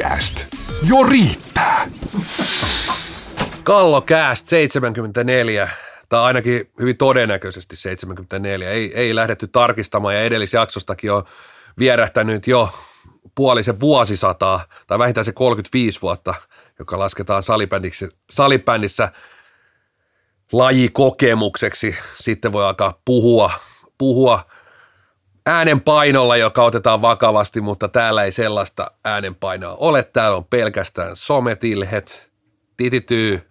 Kallokääst. Jo riittää. Kallokääst 74, tai ainakin hyvin todennäköisesti 74. Ei, ei lähdetty tarkistamaan ja edellisjaksostakin on vierähtänyt jo puolisen vuosisataa, tai vähintään se 35 vuotta, joka lasketaan salibändissä lajikokemukseksi. Sitten voi alkaa puhua, puhua äänen painolla, joka otetaan vakavasti, mutta täällä ei sellaista äänenpainoa ole. Täällä on pelkästään sometilhet, titityy,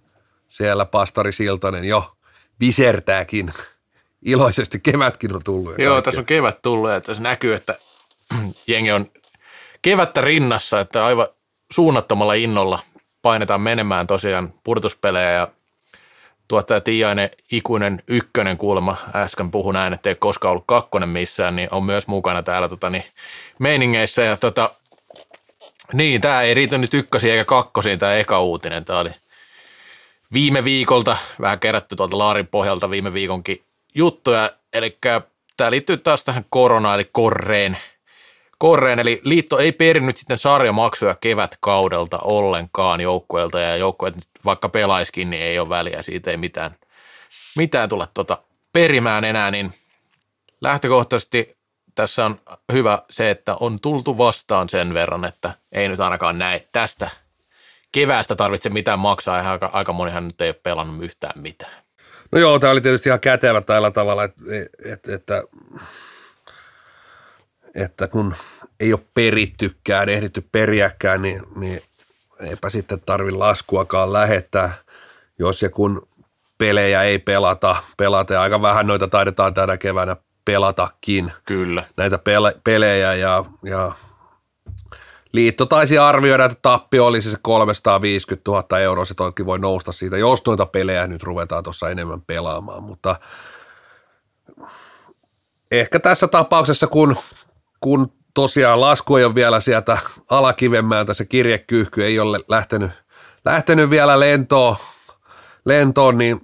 siellä pastori Siltonen jo visertääkin. Iloisesti kevätkin on tullut. Joo, tässä on kevät tullut ja tässä näkyy, että jengi on kevättä rinnassa, että aivan suunnattomalla innolla painetaan menemään tosiaan purtuspelejä ja tuottaja Tiainen ikuinen ykkönen kuulemma, äsken puhun näin, että ei koskaan ollut kakkonen missään, niin on myös mukana täällä tota, niin, meiningeissä. Ja tota, niin, tämä ei riity nyt ykkösiin eikä kakkosiin, tämä eka uutinen. Tämä oli viime viikolta, vähän kerätty tuolta Laarin pohjalta viime viikonkin juttuja. Eli tämä liittyy taas tähän koronaan, eli korreen – korreen, eli liitto ei perinnyt sitten sarjamaksuja kevätkaudelta ollenkaan joukkueelta, ja joukkueet vaikka pelaiskin, niin ei ole väliä, siitä ei mitään, mitään tule tuota perimään enää, niin lähtökohtaisesti tässä on hyvä se, että on tultu vastaan sen verran, että ei nyt ainakaan näe tästä keväästä tarvitse mitään maksaa, aika, aika monihan nyt ei ole pelannut yhtään mitään. No joo, tämä oli tietysti ihan kätevä tällä tavalla, että, että, että että kun ei ole perittykään, ehditty periäkään, niin, niin eipä sitten tarvi laskuakaan lähettää, jos ja kun pelejä ei pelata, pelata ja aika vähän noita taidetaan tänä keväänä pelatakin. Kyllä. Näitä pele- pelejä ja, ja liitto taisi arvioida, että tappio olisi se 350 000 euroa, se toki voi nousta siitä, jos noita pelejä nyt ruvetaan tuossa enemmän pelaamaan, mutta ehkä tässä tapauksessa, kun kun tosiaan lasku ei ole vielä sieltä alakivemmältä, se kirjekyyhky ei ole lähtenyt, lähtenyt vielä lentoon, lentoon, niin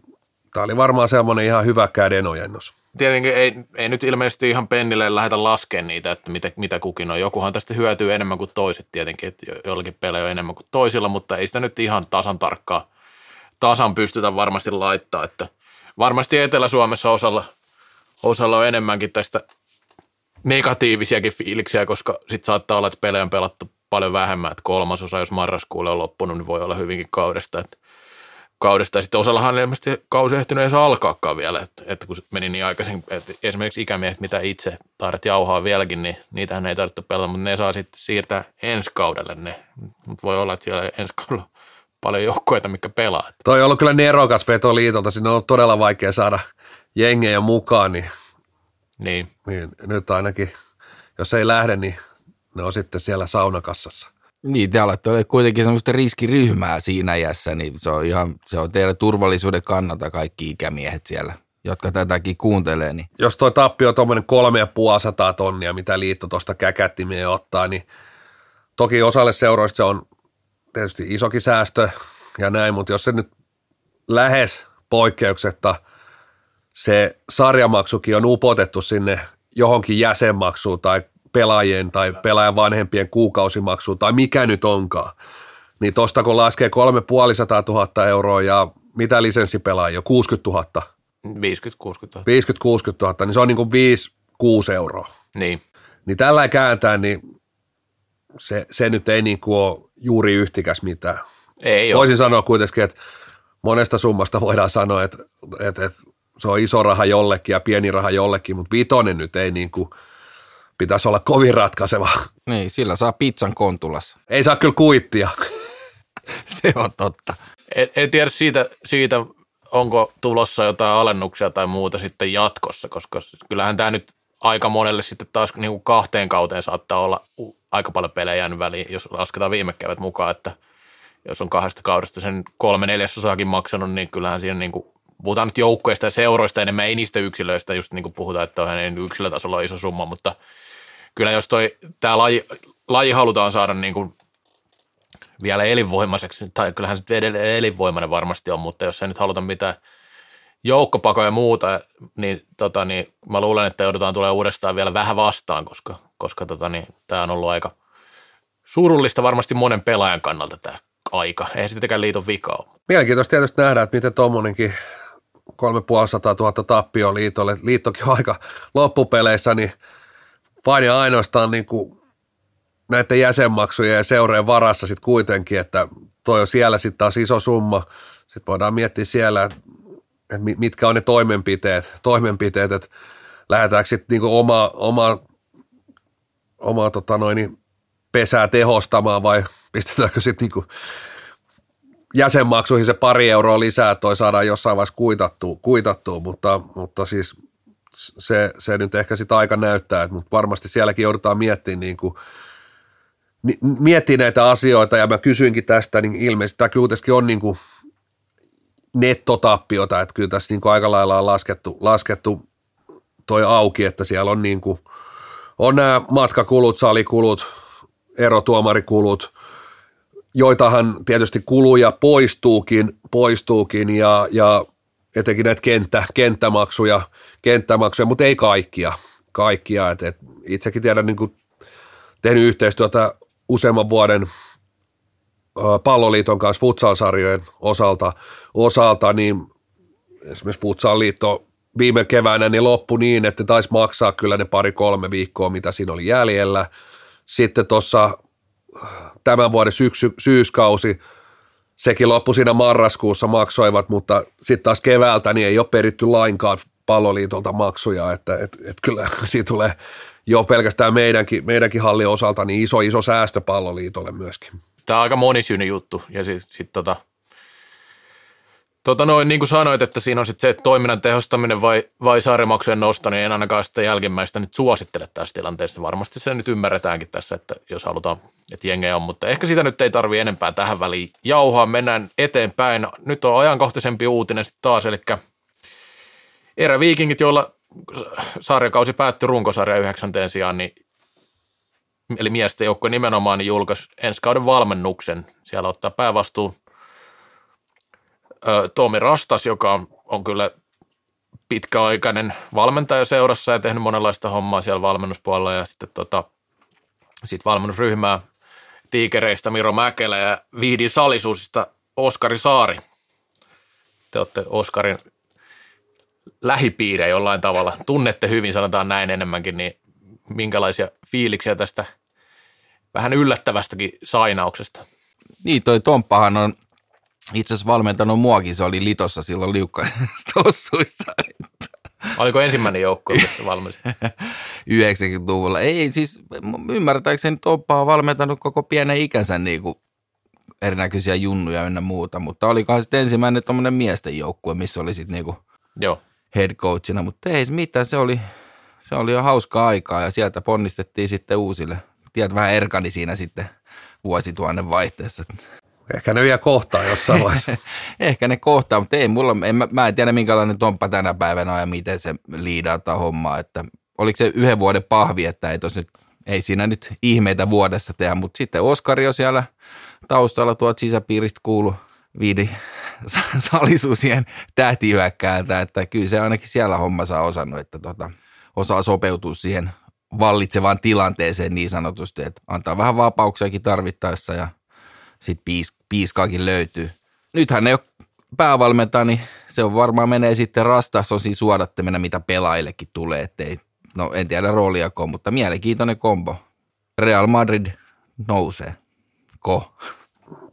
tämä oli varmaan semmoinen ihan hyvä kädenojennus. Tietenkin ei, ei nyt ilmeisesti ihan pennille lähdetä laskemaan niitä, että mitä, mitä kukin on. Jokuhan tästä hyötyy enemmän kuin toiset tietenkin, että jollakin pelejä on enemmän kuin toisilla, mutta ei sitä nyt ihan tasan tarkkaan tasan pystytä varmasti laittaa, että varmasti Etelä-Suomessa osalla, osalla on enemmänkin tästä negatiivisiakin fiiliksiä, koska sitten saattaa olla, että pelejä on pelattu paljon vähemmän, että kolmasosa, jos marraskuulle on loppunut, niin voi olla hyvinkin kaudesta, että kaudesta. Ja sitten osallahan ilmeisesti kausi ehtinyt edes alkaakaan vielä, että, että kun meni niin aikaisin, että esimerkiksi ikämiehet, mitä itse taidat jauhaa vieläkin, niin niitähän ei tarvitse pelata, mutta ne saa sitten siirtää ensi kaudelle ne. Mutta voi olla, että siellä ensi kaudella paljon joukkoita, mikä pelaa. Toi on ollut kyllä nerokas veto liitolta, siinä on ollut todella vaikea saada jengejä mukaan, niin niin. niin. Nyt ainakin, jos ei lähde, niin ne on sitten siellä saunakassassa. Niin, te olette kuitenkin semmoista riskiryhmää siinä iässä, niin se on ihan, se on teidän turvallisuuden kannalta kaikki ikämiehet siellä, jotka tätäkin kuuntelee. Niin. Jos toi tappio on tuommoinen kolme ja puolisataa tonnia, mitä liitto tuosta käkättimeen ottaa, niin toki osalle seuroista se on tietysti isokin säästö ja näin, mutta jos se nyt lähes poikkeuksetta – se sarjamaksukin on upotettu sinne johonkin jäsenmaksuun tai pelaajien tai pelaajan vanhempien kuukausimaksuun tai mikä nyt onkaan, niin tuosta kun laskee kolme puolisataa tuhatta euroa ja mitä lisenssipelaajia, 60 000? 50-60 000. 50-60 000, niin se on niin kuin 5-6 euroa. Niin. Niin tällä kääntää, niin se, se nyt ei niin kuin ole juuri yhtikäs mitään. Ei Voisin ole. sanoa kuitenkin, että monesta summasta voidaan sanoa, että, että, että se on iso raha jollekin ja pieni raha jollekin, mutta vitonen nyt ei niin kuin, pitäisi olla kovin ratkaiseva. Niin, sillä saa pizzan kontulassa. Ei saa kyllä kuittia. se on totta. En, en tiedä siitä, siitä, onko tulossa jotain alennuksia tai muuta sitten jatkossa, koska kyllähän tämä nyt aika monelle sitten taas niin kuin kahteen kauteen saattaa olla aika paljon pelejä jäänyt väliin, jos lasketaan viime kevät mukaan, että jos on kahdesta kaudesta sen kolme neljäsosaakin maksanut, niin kyllähän siinä niin kuin puhutaan nyt joukkueista ja seuroista enemmän, ei niistä yksilöistä, just niin kuin puhutaan, että on hänen yksilötasolla iso summa, mutta kyllä jos toi, tämä laji, laji halutaan saada niin kuin vielä elinvoimaiseksi, tai kyllähän se edelleen elinvoimainen varmasti on, mutta jos ei nyt haluta mitään joukkopakoja ja muuta, niin, tota, niin mä luulen, että joudutaan tulee uudestaan vielä vähän vastaan, koska, koska tota, niin, tämä on ollut aika, surullista varmasti monen pelaajan kannalta tämä aika. Eihän sitäkään liiton vika ole. Mielenkiintoista tietysti nähdä, että miten tuommoinenkin 3500 000 tappio liitolle, liittokin on aika loppupeleissä, niin vain ja ainoastaan niin kuin näiden jäsenmaksujen ja seureen varassa sitten kuitenkin, että toi on siellä sitten taas iso summa. Sitten voidaan miettiä siellä, että mitkä on ne toimenpiteet, toimenpiteet että lähdetäänkö sitten niinku oma, oma, oma tota noin, pesää tehostamaan vai pistetäänkö sitten niinku jäsenmaksuihin se pari euroa lisää, toi saadaan jossain vaiheessa kuitattua, kuitattua mutta, mutta siis se, se nyt ehkä sitä aika näyttää, että, mutta varmasti sielläkin joudutaan miettimään niin kuin, miettiä näitä asioita ja mä kysyinkin tästä, niin ilmeisesti tämä kuitenkin on niin kuin nettotappiota, että kyllä tässä niin kuin aika lailla on laskettu, laskettu toi auki, että siellä on niin kuin, on nämä matkakulut, salikulut, erotuomarikulut, joitahan tietysti kuluja poistuukin, poistuukin ja, ja etenkin näitä kenttä, kenttämaksuja, kenttämaksuja, mutta ei kaikkia. kaikkia. Et, et itsekin tiedän niin tehnyt yhteistyötä useamman vuoden palloliiton kanssa futsalsarjojen osalta, osalta, niin esimerkiksi futsal-liitto viime keväänä niin loppui niin, että taisi maksaa kyllä ne pari-kolme viikkoa, mitä siinä oli jäljellä. Sitten tuossa tämän vuoden syksy, syyskausi, sekin loppui siinä marraskuussa maksoivat, mutta sitten taas keväältä niin ei ole peritty lainkaan palloliitolta maksuja, että et, et kyllä siitä tulee jo pelkästään meidänkin, meidänkin hallin osalta niin iso, iso säästö palloliitolle myöskin. Tämä on aika monisyinen juttu ja sitten sit tota, tota noin, niin kuin sanoit, että siinä on sitten se että toiminnan tehostaminen vai, vai saarimaksujen nosto, niin en ainakaan sitä jälkimmäistä nyt suosittele tässä tilanteessa. Varmasti se nyt ymmärretäänkin tässä, että jos halutaan, että jengejä on, mutta ehkä sitä nyt ei tarvitse enempää tähän väliin jauhaa. Mennään eteenpäin. Nyt on ajankohtaisempi uutinen sitten taas, eli eräviikingit, joilla sarjakausi päättyi runkosarja yhdeksänteen sijaan, niin eli miesten joukko nimenomaan niin julkaisi ensi kauden valmennuksen. Siellä ottaa päävastuun Tomi Rastas, joka on, on kyllä pitkäaikainen valmentaja seurassa ja tehnyt monenlaista hommaa siellä valmennuspuolella ja sitten tota, sit valmennusryhmää tiikereistä Miro Mäkelä ja Vihdin salisuusista Oskari Saari. Te olette Oskarin lähipiirejä jollain tavalla. Tunnette hyvin, sanotaan näin enemmänkin, niin minkälaisia fiiliksiä tästä vähän yllättävästäkin sainauksesta? Niin, toi Tomppahan on itse asiassa valmentanut muakin, se oli Litossa silloin liukkastossuissa. Oliko ensimmäinen joukko, jossa valmensi? 90-luvulla. Ei siis, ymmärtääkseni Tomppa on valmentanut koko pienen ikänsä niin kuin erinäköisiä junnuja ynnä muuta, mutta olikohan sitten ensimmäinen tuommoinen miesten joukkue, missä oli sitten niinku Joo. head coachina, mutta ei mitään, se oli, se oli jo hauskaa aikaa ja sieltä ponnistettiin sitten uusille. Tiedät, vähän erkani siinä sitten vuosituhannen vaihteessa. Ehkä ne vielä kohtaa jossain vaiheessa. Ehkä ne kohtaa, mutta ei mulla, en, mä, mä en tiedä minkälainen tomppa tänä päivänä on ja miten se liidataan hommaa, että oliko se yhden vuoden pahvi, että ei, nyt, ei siinä nyt ihmeitä vuodessa tehdä, mutta sitten Oskari on siellä taustalla tuolta sisäpiiristä kuulu viidi salisuusien tähtiyökkäältä, että kyllä se ainakin siellä hommassa on osannut, että tota, osaa sopeutua siihen vallitsevaan tilanteeseen niin sanotusti, että antaa vähän vapauksiakin tarvittaessa ja sitten piis, piiskaakin löytyy. Nythän ne ole päävalmentaja, niin se on varmaan menee sitten rastas on siinä suodattamina, mitä pelaajillekin tulee, ettei, no en tiedä rooliako, mutta mielenkiintoinen kombo. Real Madrid nousee. Ko.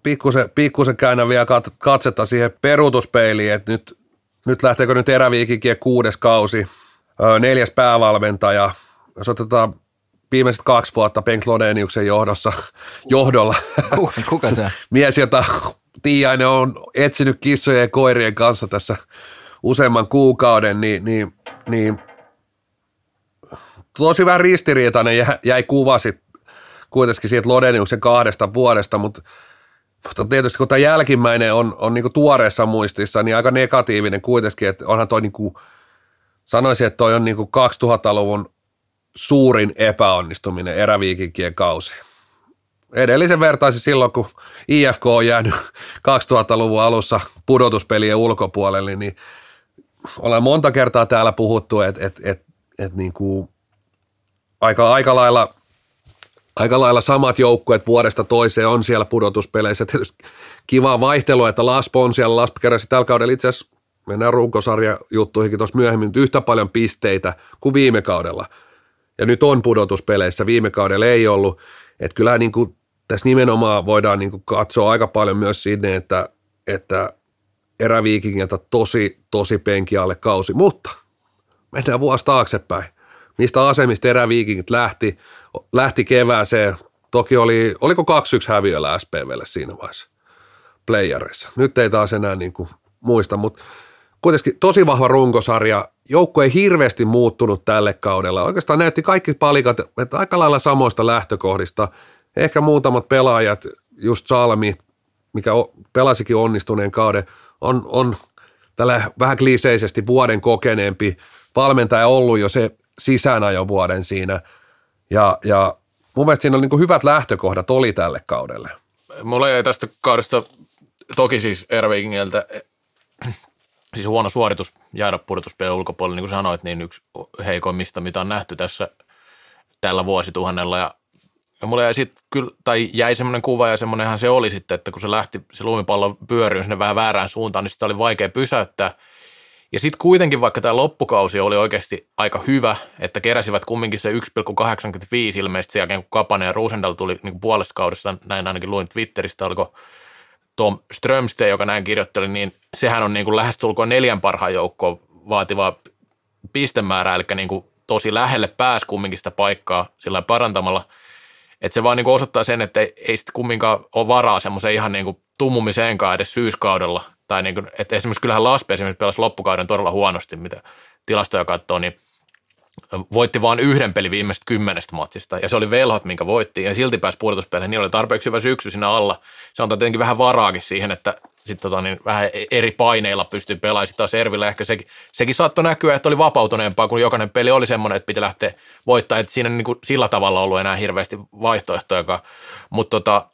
Pikkusen, pikkusen käännä vielä katsetta siihen peruutuspeiliin, että nyt, nyt lähteekö nyt eräviikinkien kuudes kausi, neljäs päävalmentaja, jos otetaan viimeiset kaksi vuotta Bengt Lodeniuksen johdossa, johdolla. Kuka, kuka se? Mies, jota Tiainen on etsinyt kissojen ja koirien kanssa tässä useamman kuukauden, niin, niin, niin tosi vähän ristiriitainen jäi kuva sit kuitenkin siitä Lodeniuksen kahdesta vuodesta, mutta, mutta tietysti kun tämä jälkimmäinen on, on niin tuoreessa muistissa, niin aika negatiivinen kuitenkin, että onhan toi niin kuin, sanoisin, että toi on niin 2000-luvun suurin epäonnistuminen eräviikinkien kausi. Edellisen vertaisi silloin, kun IFK on jäänyt 2000-luvun alussa pudotuspelien ulkopuolelle, niin ollaan monta kertaa täällä puhuttu, että, että, että, että niin kuin aika, aika lailla aika lailla samat joukkueet vuodesta toiseen on siellä pudotuspeleissä. Tietysti kiva vaihtelu, että Laspo on siellä. Laspo keräsi tällä kaudella itse asiassa, mennään runkosarja juttuihinkin tuossa myöhemmin, yhtä paljon pisteitä kuin viime kaudella. Ja nyt on pudotuspeleissä, viime kaudella ei ollut. Että kyllä niin kuin tässä nimenomaan voidaan niin kuin katsoa aika paljon myös sinne, että, että eräviikingiltä tosi, tosi penki alle kausi. Mutta mennään vuosi taaksepäin. Mistä asemista eräviikingit lähti, lähti kevääseen. Toki oli, oliko 2-1 häviöllä SPVlle siinä vaiheessa playereissa. Nyt ei taas enää niin kuin muista, mutta kuitenkin tosi vahva runkosarja. Joukko ei hirveästi muuttunut tälle kaudella. Oikeastaan näytti kaikki palikat, että aika lailla samoista lähtökohdista. Ehkä muutamat pelaajat, just Salmi, mikä pelasikin onnistuneen kauden, on, on tällä vähän kliseisesti vuoden kokeneempi valmentaja ollut jo se sisäänajovuoden siinä. Ja, ja mun mielestä siinä on niin hyvät lähtökohdat oli tälle kaudelle. Mulla ei tästä kaudesta toki siis Ervikingiltä siis huono suoritus jäädä pudotuspelin ulkopuolelle, niin kuin sanoit, niin yksi heikoimmista, mitä on nähty tässä tällä vuosituhannella. Ja, ja mulla jäi sit kyllä, tai jäi semmoinen kuva ja semmoinenhan se oli sitten, että kun se lähti se lumipallo pyöryyn sinne vähän väärään suuntaan, niin sitä oli vaikea pysäyttää. Ja sitten kuitenkin, vaikka tämä loppukausi oli oikeasti aika hyvä, että keräsivät kumminkin se 1,85 ilmeisesti sen jälkeen, kun Kapanen ja Rosendal tuli niin puolesta kaudesta, näin ainakin luin Twitteristä, oliko Tom Strömste, joka näin kirjoitteli, niin sehän on niin kuin lähestulkoon neljän parhaan joukkoon vaativa pistemäärä, eli niin kuin tosi lähelle pääsi kumminkin sitä paikkaa sillä parantamalla. Että se vaan niin kuin osoittaa sen, että ei, ei sitten kumminkaan ole varaa semmoiseen ihan niin kuin tummumiseenkaan edes syyskaudella. Tai niin kuin, että esimerkiksi kyllähän Laspe esimerkiksi pelasi loppukauden todella huonosti, mitä tilastoja katsoo, niin – voitti vain yhden pelin viimeistä kymmenestä matsista, ja se oli velhot, minkä voitti, ja silti pääsi pudotuspeleihin. Niin oli tarpeeksi hyvä syksy siinä alla. Se on tietenkin vähän varaakin siihen, että sitten tota, niin vähän eri paineilla pystyy pelaamaan. Sitten taas Ervillä ehkä sekin, sekin saattoi näkyä, että oli vapautuneempaa, kun jokainen peli oli semmoinen, että piti lähteä voittaa, että siinä niin kuin sillä tavalla ollut enää hirveästi vaihtoehtoja. Mutta tota,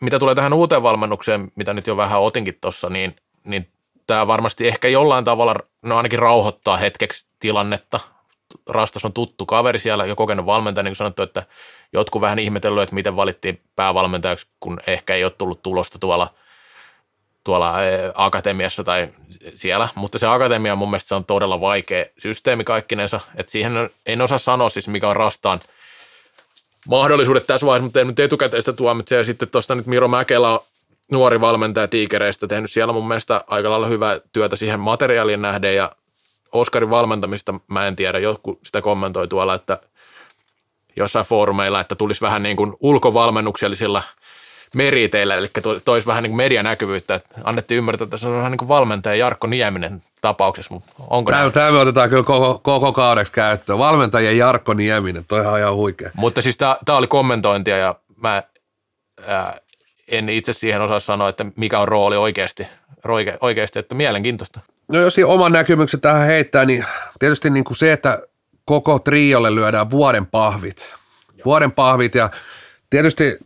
mitä tulee tähän uuteen valmennukseen, mitä nyt jo vähän otinkin tuossa, niin, niin tämä varmasti ehkä jollain tavalla, no ainakin rauhoittaa hetkeksi tilannetta, Rastas on tuttu kaveri siellä ja kokenut valmentaja, niin kuin sanottu, että jotkut vähän ihmetellyt, että miten valittiin päävalmentajaksi, kun ehkä ei ole tullut tulosta tuolla, tuolla akatemiassa tai siellä, mutta se akatemia mun mielestä se on todella vaikea systeemi kaikkinensa, että siihen en osaa sanoa siis mikä on Rastaan mahdollisuudet tässä vaiheessa, mutta en nyt etukäteistä tuomitse. Ja sitten tuosta nyt Miro Mäkelä on nuori valmentaja Tiikereistä, tehnyt siellä mun mielestä aika lailla hyvää työtä siihen materiaalin nähden. Ja Oskarin valmentamista mä en tiedä, joku sitä kommentoi tuolla, että jossain foorumeilla, että tulisi vähän niin kuin ulkovalmennuksellisilla meriteillä, eli toisi vähän niin kuin medianäkyvyyttä, että annettiin ymmärtää, että se on vähän niin kuin valmentaja Jarkko Nieminen tapauksessa, mutta onko tämä, tämä me otetaan kyllä koko, koko kaudeksi käyttöön. Valmentaja Jarkko Nieminen, toi on ihan huikea. Mutta siis tämä, tämä oli kommentointia ja mä ää, en itse siihen osaa sanoa, että mikä on rooli oikeasti, oikeasti että mielenkiintoista. No jos oman näkemyksen tähän heittää, niin tietysti niin kuin se, että koko triolle lyödään vuoden pahvit. Vuoden pahvit ja tietysti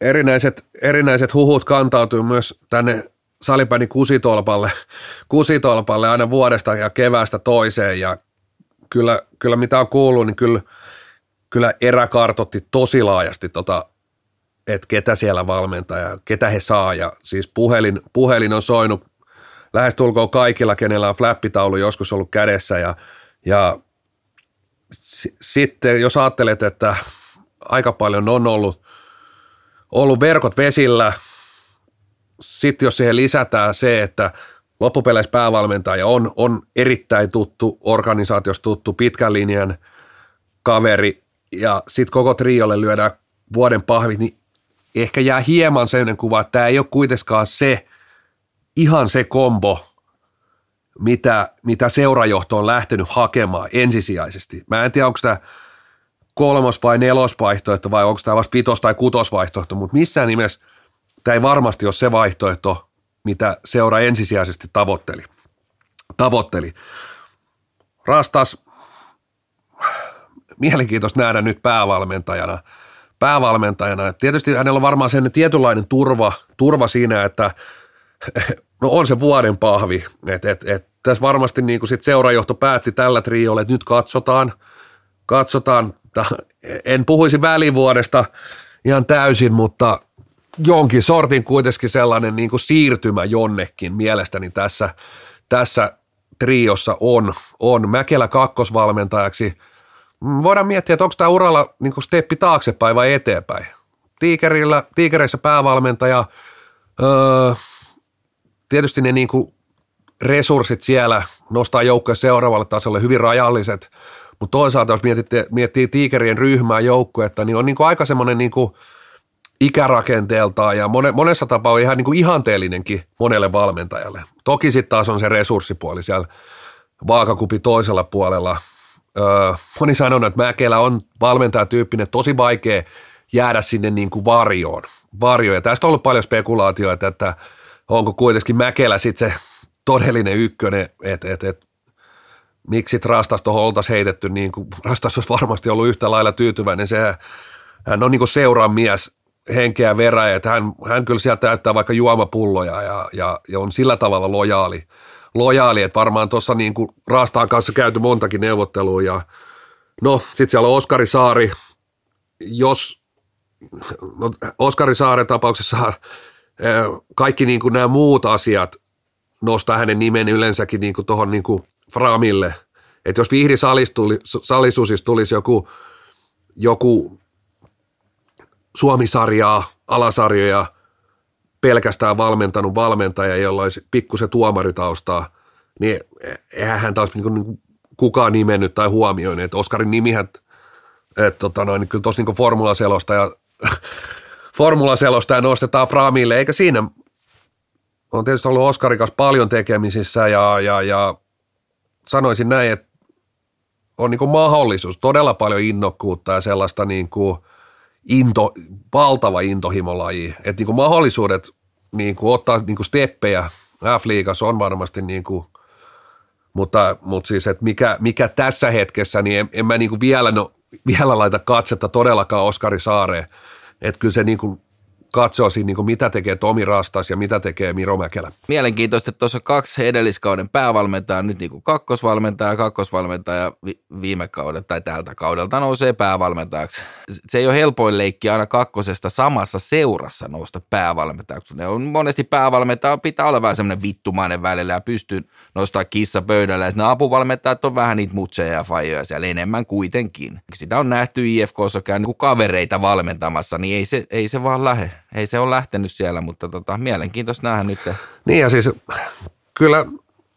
erinäiset, erinäiset huhut kantautuu myös tänne salipäni kusitolpalle, kusitolpalle aina vuodesta ja keväästä toiseen. Ja kyllä, kyllä mitä on kuullut, niin kyllä, kyllä erä kartotti tosi laajasti tota, että ketä siellä valmentaa ja ketä he saa. Ja siis puhelin, puhelin on soinut lähestulkoon kaikilla, kenellä on flappitaulu joskus ollut kädessä ja, ja s- sitten jos ajattelet, että aika paljon on ollut, ollut verkot vesillä, sitten jos siihen lisätään se, että loppupeleissä päävalmentaja on, on erittäin tuttu, organisaatiossa tuttu, pitkän linjan kaveri ja sitten koko triolle lyödään vuoden pahvit, niin ehkä jää hieman sellainen kuva, että tämä ei ole kuitenkaan se, ihan se kombo, mitä, mitä seurajohto on lähtenyt hakemaan ensisijaisesti. Mä en tiedä, onko tämä kolmos- vai nelosvaihtoehto vai onko tämä vasta vitos- tai kutosvaihtoehto, mutta missään nimessä tämä ei varmasti ole se vaihtoehto, mitä seura ensisijaisesti tavoitteli. tavoitteli. Rastas, mielenkiintoista nähdä nyt päävalmentajana. päävalmentajana. Tietysti hänellä on varmaan sen tietynlainen turva, turva siinä, että – no on se vuoden pahvi, että et, et, tässä varmasti niin kuin sit seurajohto päätti tällä triolla, että nyt katsotaan, katsotaan, en puhuisi välivuodesta ihan täysin, mutta jonkin sortin kuitenkin sellainen niin kuin siirtymä jonnekin mielestäni tässä, tässä triossa on, on Mäkelä kakkosvalmentajaksi. Voidaan miettiä, että onko tämä uralla niin kuin steppi taaksepäin vai eteenpäin. Tiikerillä, tiikereissä päävalmentaja, öö, tietysti ne niin kuin resurssit siellä nostaa joukkoja seuraavalle tasolle hyvin rajalliset, mutta toisaalta jos miettii, miettii tiikerien ryhmää joukkuetta, niin on niin kuin aika semmoinen niin kuin ikärakenteeltaan ja monessa tapaa on ihan niin kuin ihanteellinenkin monelle valmentajalle. Toki sitten taas on se resurssipuoli siellä vaakakupi toisella puolella. Öö, moni sanoo, että Mäkelä on valmentajatyyppinen, tosi vaikea jäädä sinne niin kuin varjoon. Varjo. Ja tästä on ollut paljon spekulaatioita, että onko kuitenkin Mäkelä sitten se todellinen ykkönen, että et, et, miksi Rastas tuohon oltaisiin heitetty, niin kuin Rastas olisi varmasti ollut yhtä lailla tyytyväinen. Se, hän on niin kuin mies henkeä verä, että hän, hän kyllä sieltä täyttää vaikka juomapulloja ja, ja, ja on sillä tavalla lojaali, lojaali että varmaan tuossa niin kuin Rastaan kanssa käyty montakin neuvottelua ja no sitten siellä on Oskari Saari, jos no, Oskari Saaren tapauksessa kaikki niin kuin nämä muut asiat nostaa hänen nimen yleensäkin niin kuin tuohon niin kuin Framille. Että jos Vihdi salisusis tulisi joku, joku Suomisarjaa, alasarjoja pelkästään valmentanut valmentaja, jolla olisi pikkusen tuomaritaustaa, niin eihän häntä olisi niin kuin kukaan nimennyt tai huomioinut. Että Oskarin nimihän, että tota noin, niin kyllä tuossa niin formulaselosta ja formulaselosta ja nostetaan Framille, eikä siinä on tietysti ollut Oskarin kanssa paljon tekemisissä ja, ja, ja sanoisin näin, että on niin mahdollisuus, todella paljon innokkuutta ja sellaista niin kuin into, valtava intohimolaji, että niin mahdollisuudet niin kuin ottaa niin kuin steppejä F-liigassa on varmasti niin kuin, mutta, mutta siis, että mikä, mikä tässä hetkessä, niin en, en mä niin kuin vielä, no, vielä laita katsetta todellakaan Oskari Saareen, että kyllä se niin kuin katsoisin, niin kuin mitä tekee Tomi Rastas ja mitä tekee Miro Mäkelä. Mielenkiintoista, että tuossa kaksi edelliskauden päävalmentajaa, nyt niin kuin kakkosvalmentaja, kakkosvalmentaja viime kauden tai tältä kaudelta nousee päävalmentajaksi. Se ei ole helpoin leikki aina kakkosesta samassa seurassa nousta päävalmentajaksi. Ne on monesti päävalmentaja, pitää olla vähän semmoinen vittumainen välillä ja pystyy nostaa kissa pöydällä. Ja apuvalmentajat on vähän niitä mutseja ja fajoja siellä enemmän kuitenkin. Sitä on nähty IFKssa käy niin kavereita valmentamassa, niin ei se, ei se vaan lähde ei se ole lähtenyt siellä, mutta tota, mielenkiintoista nähdä nyt. Niin ja siis kyllä,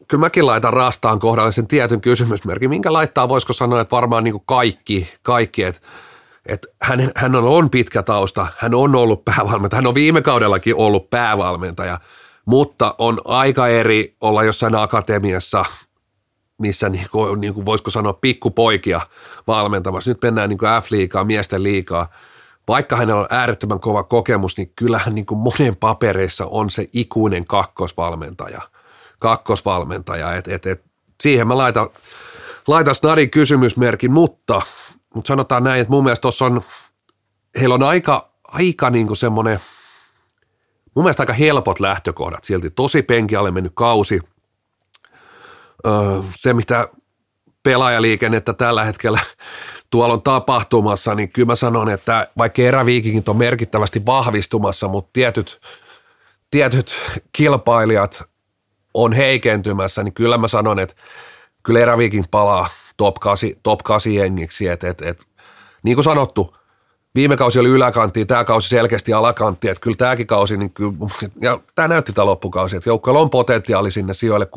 kyllä mäkin laitan rastaan kohdalle sen tietyn kysymysmerkin. Minkä laittaa, voisiko sanoa, että varmaan niin kuin kaikki, kaikki että että hän, hän on, on pitkä tausta, hän on ollut päävalmentaja, hän on viime kaudellakin ollut päävalmentaja, mutta on aika eri olla jossain akatemiassa, missä niin kuin, niin kuin voisiko sanoa pikkupoikia valmentamassa. Nyt mennään niin kuin F-liigaa, miesten liikaa – vaikka hänellä on äärettömän kova kokemus, niin kyllähän niin kuin monen papereissa on se ikuinen kakkosvalmentaja. Kakkosvalmentaja, et, et, et, siihen mä laitan, laitan snadin kysymysmerkin, mutta, mutta sanotaan näin, että mun mielestä tuossa on, heillä on aika, aika niin kuin semmoinen, mun mielestä aika helpot lähtökohdat silti. Tosi penkialle mennyt kausi. Öö, se, mitä pelaajaliikennettä tällä hetkellä tuolla on tapahtumassa, niin kyllä mä sanon, että vaikka eräviikingit on merkittävästi vahvistumassa, mutta tietyt, tietyt kilpailijat on heikentymässä, niin kyllä mä sanon, että kyllä eräviiking palaa top 8, top 8 jengiksi, että et, et, niin kuin sanottu, viime kausi oli yläkantti, tämä kausi selkeästi alakantti, että kyllä tämäkin kausi, niin kyllä, ja tämä näytti tämä loppukausi, että joukkueella on potentiaali sinne sijoille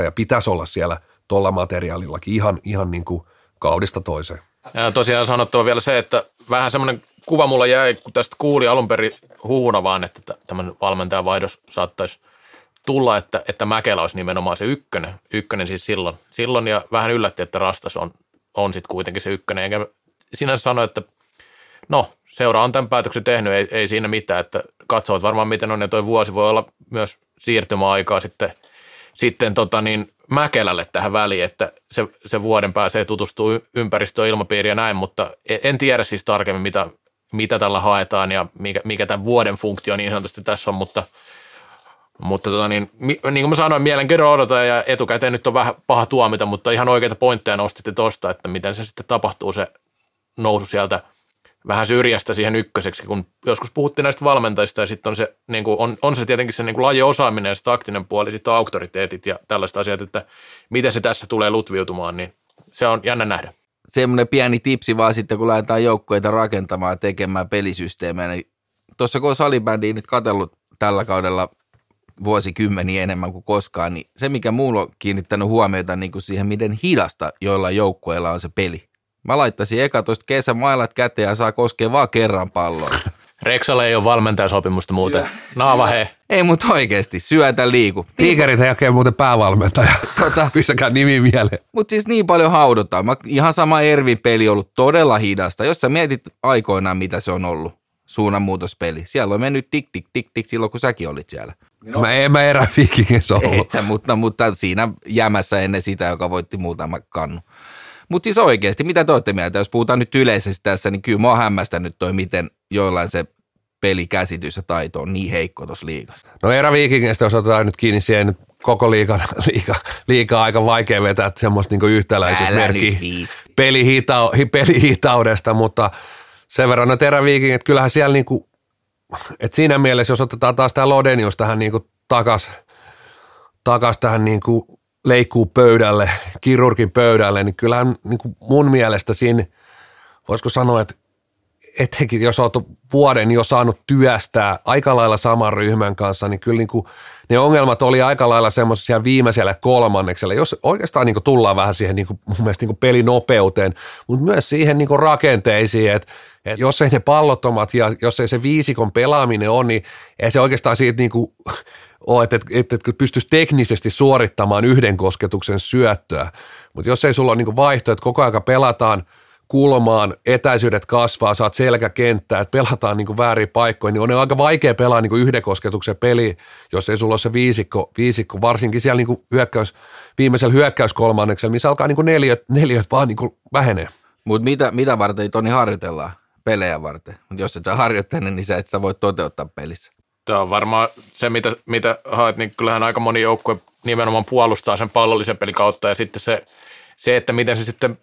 6-8 ja pitäisi olla siellä tuolla materiaalillakin ihan, ihan niin kuin kaudesta toiseen. Ja tosiaan sanottava vielä se, että vähän semmoinen kuva mulla jäi, kun tästä kuuli alun perin huuna vaan, että tämmöinen valmentajan vaihdos saattaisi tulla, että, että Mäkelä olisi nimenomaan se ykkönen. Ykkönen siis silloin. Silloin ja vähän yllätti, että Rastas on, on sitten kuitenkin se ykkönen. Enkä sinänsä sano, että no, seura on tämän päätöksen tehnyt, ei, ei siinä mitään, että katsovat varmaan miten on ja toi vuosi voi olla myös siirtymäaikaa sitten, sitten tota niin, Mäkelälle tähän väliin, että se, se vuoden pääsee tutustuu ympäristöön, ilmapiiriin ja näin, mutta e, en tiedä siis tarkemmin, mitä, mitä tällä haetaan ja mikä, mikä tämän vuoden funktio niin sanotusti tässä on, mutta, mutta tota niin, niin kuin mä sanoin, mielenkiinnolla odotan ja etukäteen nyt on vähän paha tuomita, mutta ihan oikeita pointteja nostitte tuosta, että miten se sitten tapahtuu se nousu sieltä vähän syrjästä siihen ykköseksi, kun joskus puhuttiin näistä valmentajista ja sitten on se, niin kuin, on, on se tietenkin se niin kuin lajin osaaminen ja se taktinen puoli, sitten on auktoriteetit ja tällaiset asiat, että miten se tässä tulee lutviutumaan, niin se on jännä nähdä. Semmoinen pieni tipsi vaan sitten, kun lähdetään joukkoita rakentamaan ja tekemään pelisysteemejä, niin tuossa kun on salibändiä nyt katsellut tällä kaudella vuosikymmeniä enemmän kuin koskaan, niin se mikä muulla on kiinnittänyt huomiota niin kuin siihen, miten hidasta joilla joukkueilla on se peli. Mä laittaisin eka tuosta kesä mailat käteen ja saa koskea vaan kerran palloa. Reksalle ei ole valmentajasopimusta muuten. Naava he. Ei mut oikeesti, syötä liiku. Tiikerit hakee muuten päävalmentaja. Tota, Pistäkää nimi mieleen. Mutta siis niin paljon haudutaan. Mä, ihan sama Ervin peli on ollut todella hidasta. Jos sä mietit aikoinaan, mitä se on ollut, suunnanmuutospeli. Siellä on mennyt tik, tik, tik, tik silloin, kun säkin olit siellä. No. Mä en mä erä viikingissä ollut. Et sä, mutta, mutta siinä jämässä ennen sitä, joka voitti muutama kannu. Mutta siis oikeasti, mitä te olette mieltä? Jos puhutaan nyt yleisesti tässä, niin kyllä mua hämmästänyt toi, miten joillain se pelikäsitys ja taito on niin heikko tuossa liigassa. No erä viikingistä, jos otetaan nyt kiinni siihen, nyt koko liiga, liiga, liiga aika vaikea vetää semmoista niinku pelihita, pelihitaudesta, mutta sen verran, että eräviikingit, kyllähän siellä niinku, että siinä mielessä, jos otetaan taas tämä Lodenius tähän niinku takas, takas tähän niinku leikkuu pöydälle, kirurgin pöydälle, niin kyllähän niinku mun mielestä siinä, voisiko sanoa, että etenkin jos olet vuoden jo saanut työstää aika lailla saman ryhmän kanssa, niin kyllä niin kuin ne ongelmat oli aika lailla semmoisia viimeisellä kolmanneksella, jos oikeastaan niin kuin tullaan vähän siihen niin kuin, mun mielestä niin kuin pelinopeuteen, mutta myös siihen niin kuin rakenteisiin, että, että jos ei ne pallottomat ja jos ei se viisikon pelaaminen on, niin ei se oikeastaan siitä niin kuin ole, että, että, että pystyisi teknisesti suorittamaan yhden kosketuksen syöttöä, mutta jos ei sulla ole niin vaihtoehto, että koko ajan pelataan – kulmaan, etäisyydet kasvaa, saat selkäkenttää, että pelataan niin väärin paikkoihin, niin on aika vaikea pelaa niin yhden kosketuksen peli, jos ei sulla ole se viisikko, viisikko varsinkin siellä niin hyökkäys, viimeisellä hyökkäyskolmanneksella, missä alkaa niin kuin neljät, neljät vaan niin vähenee. Mutta mitä, mitä varten Toni harjoitellaan? Pelejä varten. Mutta jos et sä harjoittele, niin sä et sitä voi toteuttaa pelissä. Tämä on varmaan se, mitä, mitä haet, niin kyllähän aika moni joukkue nimenomaan puolustaa sen pallollisen pelin kautta ja sitten se, se, että miten se sitten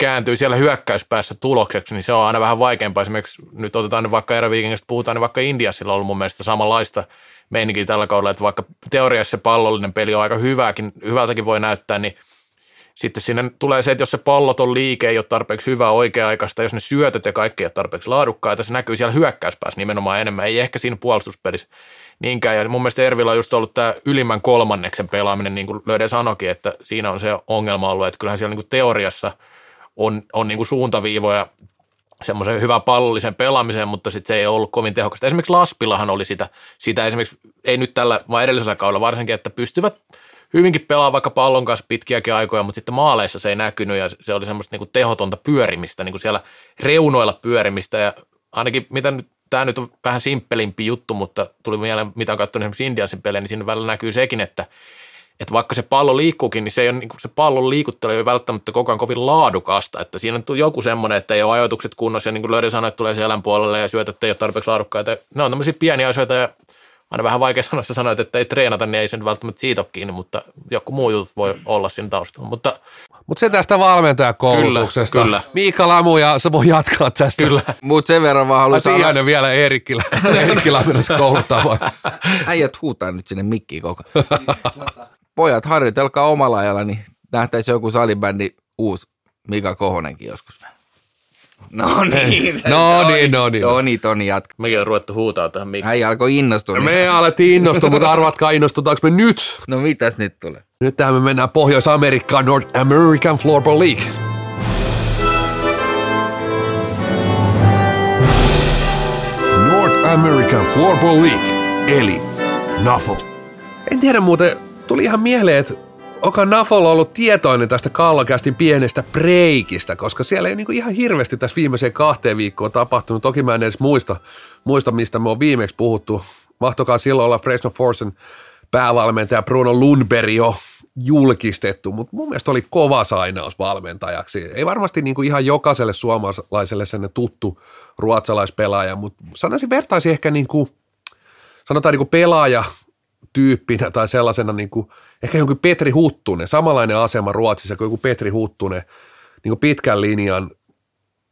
kääntyy siellä hyökkäyspäässä tulokseksi, niin se on aina vähän vaikeampaa. Esimerkiksi nyt otetaan nyt vaikka eräviikingistä puhutaan, niin vaikka Indiasilla on ollut mun mielestä samanlaista meininkiä tällä kaudella, että vaikka teoriassa se pallollinen peli on aika hyväkin, hyvältäkin voi näyttää, niin sitten sinne tulee se, että jos se palloton liike ei ole tarpeeksi hyvä oikea-aikaista, jos ne syötöt ja kaikki ei ole tarpeeksi laadukkaita, se näkyy siellä hyökkäyspäässä nimenomaan enemmän, ei ehkä siinä puolustuspelissä niinkään. Ja mun mielestä Ervillä on just ollut tämä ylimmän kolmanneksen pelaaminen, niin kuin Löde sanoikin, että siinä on se ongelma ollut, että kyllähän siellä niin kuin teoriassa – on, on niin kuin suuntaviivoja semmoisen hyvän pallollisen pelaamiseen, mutta sitten se ei ollut kovin tehokasta. Esimerkiksi Laspillahan oli sitä, sitä esimerkiksi, ei nyt tällä, vaan edellisellä kaudella varsinkin, että pystyvät hyvinkin pelaamaan vaikka pallon kanssa pitkiäkin aikoja, mutta sitten maaleissa se ei näkynyt ja se oli semmoista niin kuin tehotonta pyörimistä, niin kuin siellä reunoilla pyörimistä ja ainakin mitä nyt, tämä nyt on vähän simppelimpi juttu, mutta tuli mieleen, mitä on katsonut esimerkiksi Indiansin pelejä, niin siinä välillä näkyy sekin, että että vaikka se pallo liikkuukin, niin se, ei ole, niin se pallon liikuttelu ei ole välttämättä koko ajan kovin laadukasta, että siinä on joku semmoinen, että ei ole ajoitukset kunnossa ja niin kuin Löydä sanoi, että tulee selän puolelle ja syötöt ei ole tarpeeksi laadukkaita. Ne on tämmöisiä pieniä asioita ja aina vähän vaikea sanoa, että sanoit, että ei treenata, niin ei sen välttämättä siitä ole kiinni, mutta joku muu jutut voi olla siinä taustalla. Mutta mutta se tästä valmentajakoulutuksesta. Kyllä, kyllä. Miikka Lamu ja se voi jatkaa tästä. Kyllä. Mutta sen verran vaan haluaisin... Siinä vielä Eerikkilä. Eerikkilä mennessä kouluttaa vai? Äijät huutaa nyt sinne mikkiin koko Pojat, harjoitelkaa omalla ajalla, niin nähtäisi joku salibändi uusi Mika Kohonenkin joskus. No niin. No niin, no niin. No niin, Toni jatka. Mekin on ruvettu huutaa tähän mikkiin. Äijä alkoi innostua. Me alettiin innostua, mutta arvatkaa innostutaanko me nyt? No mitäs nyt tulee? Nyt tähän me mennään Pohjois-Amerikkaan, North American Floorball League. North American Floorball League, eli NAFL. En tiedä muuten, tuli ihan mieleen, että onko Nafol ollut tietoinen tästä Kallokästin pienestä breikistä, koska siellä ei niinku ihan hirveästi tässä viimeiseen kahteen viikkoon tapahtunut. Toki mä en edes muista, muista mistä me on viimeksi puhuttu. Mahtokaa silloin olla Fresno Forsen päävalmentaja Bruno Lundberg jo julkistettu, mutta mun mielestä oli kova sainaus valmentajaksi. Ei varmasti niin ihan jokaiselle suomalaiselle sen tuttu ruotsalaispelaaja, mutta sanoisin vertaisi ehkä niin kuin, sanotaan niin kuin pelaaja tyyppinä tai sellaisena niin kuin, ehkä joku Petri Huttunen, samanlainen asema Ruotsissa kuin joku Petri Huttunen, niin kuin pitkän linjan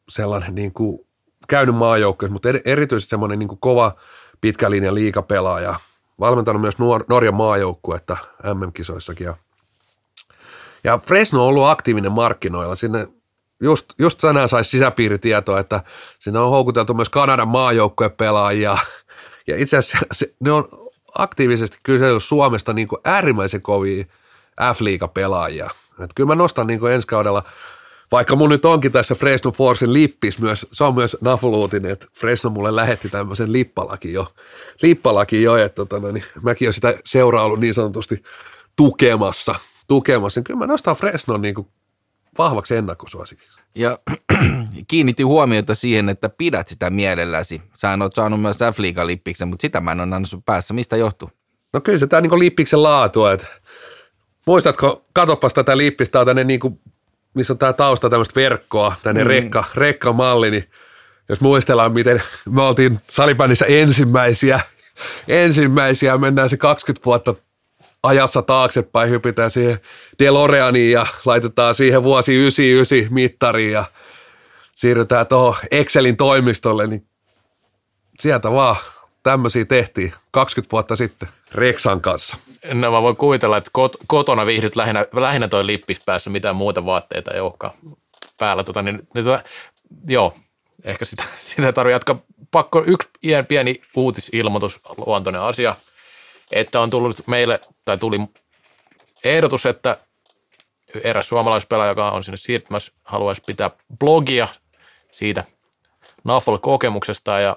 sellainen niin kuin käynyt maajoukkueessa, mutta eri- erityisesti semmoinen niin kuin kova pitkä linjan liikapelaaja. Valmentanut myös Nuor- Norjan maajoukkuetta MM-kisoissakin. Ja, ja Fresno on ollut aktiivinen markkinoilla. Sinne just, just tänään saisi sisäpiiritietoa, että sinne on houkuteltu myös Kanadan maajoukkuepelaajia. Ja itse asiassa se, ne on aktiivisesti kysellyt Suomesta niin kuin äärimmäisen kovia F-liiga-pelaajia. Et kyllä mä nostan niin kuin ensi kaudella, vaikka mun nyt onkin tässä Fresno Forcein lippis myös, se on myös nafuluutinen, että Fresno mulle lähetti tämmöisen lippalakin jo, lippalakin jo, että tota, no, niin mäkin olen sitä seuraillut niin sanotusti tukemassa, tukemassa. Kyllä mä nostan Fresnon niin kuin vahvaksi ennakkosuosikiksi. Ja kiinnitti huomiota siihen, että pidät sitä mielelläsi. Sä oot saanut myös f lippiksen, mutta sitä mä en ole annanut sun päässä. Mistä johtuu? No kyllä se tämä niin lippiksen laatu, että muistatko, katoppas tätä lippistä, tänne niin kuin, missä on tämä tausta tämmöistä verkkoa, tänne mm. rekka, rekkamalli, niin jos muistellaan, miten me oltiin salibändissä ensimmäisiä, ensimmäisiä, mennään se 20 vuotta ajassa taaksepäin, hypitään siihen DeLoreaniin ja laitetaan siihen vuosi 99 mittariin ja siirrytään tuohon Excelin toimistolle, niin sieltä vaan tämmöisiä tehtiin 20 vuotta sitten Reksan kanssa. No mä voin kuvitella, että kot- kotona viihdyt lähinnä, lähinnä toi lippis päässä, mitään muuta vaatteita ei olekaan päällä. Tota, niin, niin, tota, joo, ehkä sitä, sitä tarvitsee jatkaa. Pakko yksi pieni uutisilmoitus, luontoinen asia, että on tullut meille, tai tuli ehdotus, että eräs suomalaispelaaja, joka on sinne siirtymässä, haluaisi pitää blogia siitä Naffol-kokemuksesta ja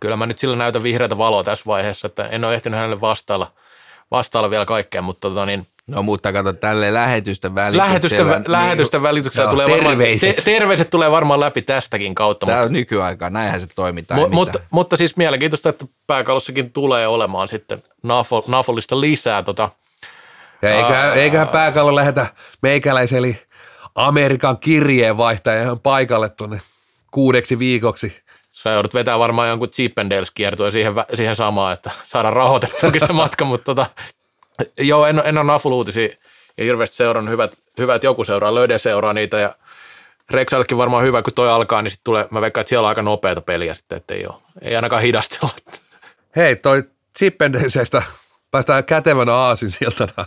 kyllä mä nyt sillä näytän vihreätä valoa tässä vaiheessa, että en ole ehtinyt hänelle vastailla, vastailla vielä kaikkea, mutta tota niin, No mutta kato, tälle lähetysten välityksellä. Lähetysten, niin, lähetysten välityksellä joo, tulee terveiset. varmaan, te, terveiset tulee varmaan läpi tästäkin kautta. Tämä mutta, on nykyaikaa, näinhän se toimitaan. Mu, mutta, mutta, siis mielenkiintoista, että pääkallossakin tulee olemaan sitten Nafol, Nafolista lisää. Tota, ja eiköhän, eiköhän pääkallo lähetä meikäläisen, eli Amerikan kirjeenvaihtajan paikalle tuonne kuudeksi viikoksi sä joudut vetää varmaan jonkun Chippendales kiertoa siihen, siihen samaan, että saadaan rahoitettuakin se matka, mutta tota, joo, en, en ole Naful-uutisia ja hirveästi seurannut, hyvät, hyvät joku seuraa, Löde seuraa niitä ja Rexallekin varmaan hyvä, kun toi alkaa, niin sitten tulee, mä veikkaan, että siellä on aika nopeata peliä sitten, että ei, ole, ei ainakaan hidastella. Hei, toi Chippendalesestä päästään kätevänä aasinsiltana.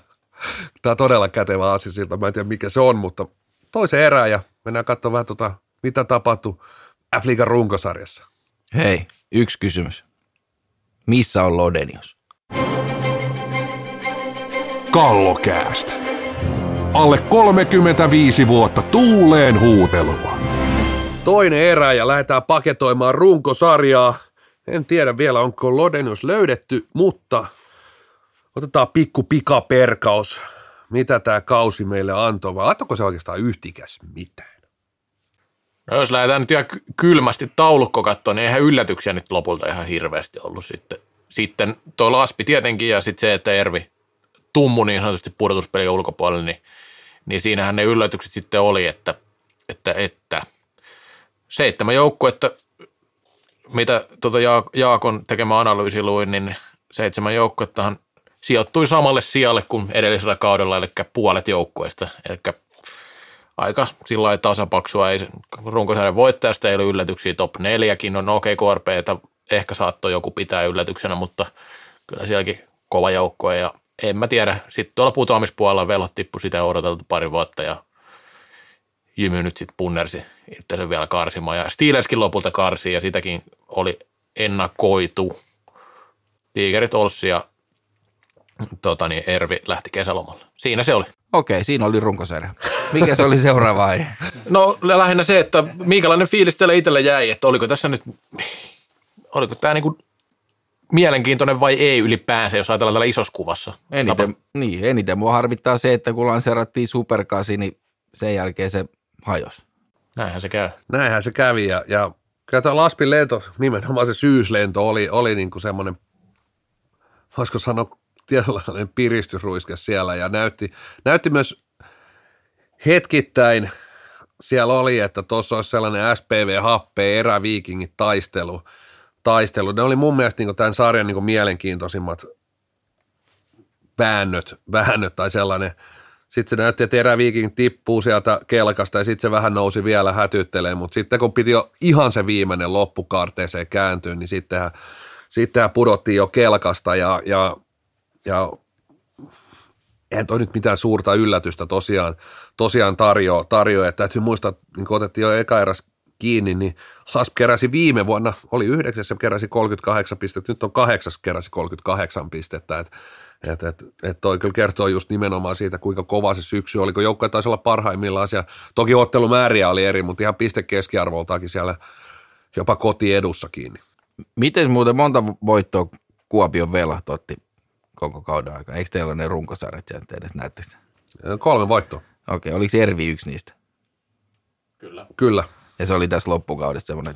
Tämä on todella kätevä aasinsilta, mä en tiedä mikä se on, mutta toisen erään ja mennään katsomaan vähän tota, mitä tapahtui F-liigan runkosarjassa. Hei, yksi kysymys. Missä on Lodenius? Kallokääst. Alle 35 vuotta tuuleen huutelua. Toinen erä ja lähdetään paketoimaan runkosarjaa. En tiedä vielä, onko Lodenius löydetty, mutta otetaan pikku pikaperkaus. Mitä tämä kausi meille antoi, vai antoiko se oikeastaan yhtikäs mitään? No jos lähdetään nyt ihan kylmästi taulukko katsoa, niin eihän yllätyksiä nyt lopulta ihan hirveästi ollut sitten. Sitten tuo Laspi tietenkin ja sitten se, että Ervi tummu niin sanotusti pudotuspelin ulkopuolelle, niin, niin siinähän ne yllätykset sitten oli, että, että, että seitsemän joukkuetta, mitä tuota Jaakon tekemä analyysi luin, niin seitsemän joukkuettahan sijoittui samalle sijalle kuin edellisellä kaudella, eli puolet joukkueista, eli aika sillä lailla tasapaksua. Ei, runkosarjan voittajasta ei ole yllätyksiä, top neljäkin on okei okay, KRPtä, ehkä saattoi joku pitää yllätyksenä, mutta kyllä sielläkin kova joukko ja en mä tiedä. Sitten tuolla putoamispuolella velhot tippu sitä odoteltu pari vuotta ja Jymy nyt sitten punnersi itse vielä karsimaan ja Steelerskin lopulta karsi ja sitäkin oli ennakoitu. Tigerit Olssi ja tota niin, Ervi lähti kesälomalle. Siinä se oli. Okei, siinä oli runkosarja. Mikä se oli seuraava aihe? No lähinnä se, että minkälainen fiilis teille itselle jäi, että oliko tässä nyt, oliko tämä niin kuin mielenkiintoinen vai ei ylipäänsä, jos ajatellaan tällä isossa kuvassa? Eniten, niin, eniten mua harmittaa se, että kun lanseerattiin Superkasi, niin sen jälkeen se hajos. Näinhän se käy. Näinhän se kävi ja, ja kyllä tuo Laspin lento, nimenomaan se syyslento oli, oli niin kuin semmoinen, voisiko sanoa tietynlainen piristysruiske siellä ja näytti, näytti myös hetkittäin siellä oli, että tuossa olisi sellainen SPV-happe eräviikingit taistelu, taistelu. Ne oli mun mielestä niin tämän sarjan niin mielenkiintoisimmat väännöt, väännöt tai sellainen, sitten se näytti, että eräviikin tippuu sieltä kelkasta ja sitten se vähän nousi vielä hätyttelee, mutta sitten kun piti jo ihan se viimeinen loppukarteeseen kääntyä, niin sittenhän, sittenhän pudottiin jo kelkasta ja, ja, ja eihän toi nyt mitään suurta yllätystä tosiaan, tosiaan tarjoa, tarjoa. että täytyy muistaa, niin kun otettiin jo eka kiinni, niin Hasp keräsi viime vuonna, oli yhdeksäs ja keräsi 38 pistettä, nyt on kahdeksas keräsi 38 pistettä, että et, et, et toi kyllä kertoo just nimenomaan siitä, kuinka kova se syksy oli, kun joukkoja taisi olla parhaimmillaan siellä. Toki ottelumääriä oli eri, mutta ihan piste keskiarvoltakin siellä jopa kotiedussa kiinni. Miten muuten monta voittoa Kuopion velat otti koko kauden aikana? Eikö teillä ole ne runkosarjat sieltä edes, näettekö? Kolme voittoa. Okei, oliko Ervi yksi niistä? Kyllä. Kyllä. Ja se oli tässä loppukaudessa semmoinen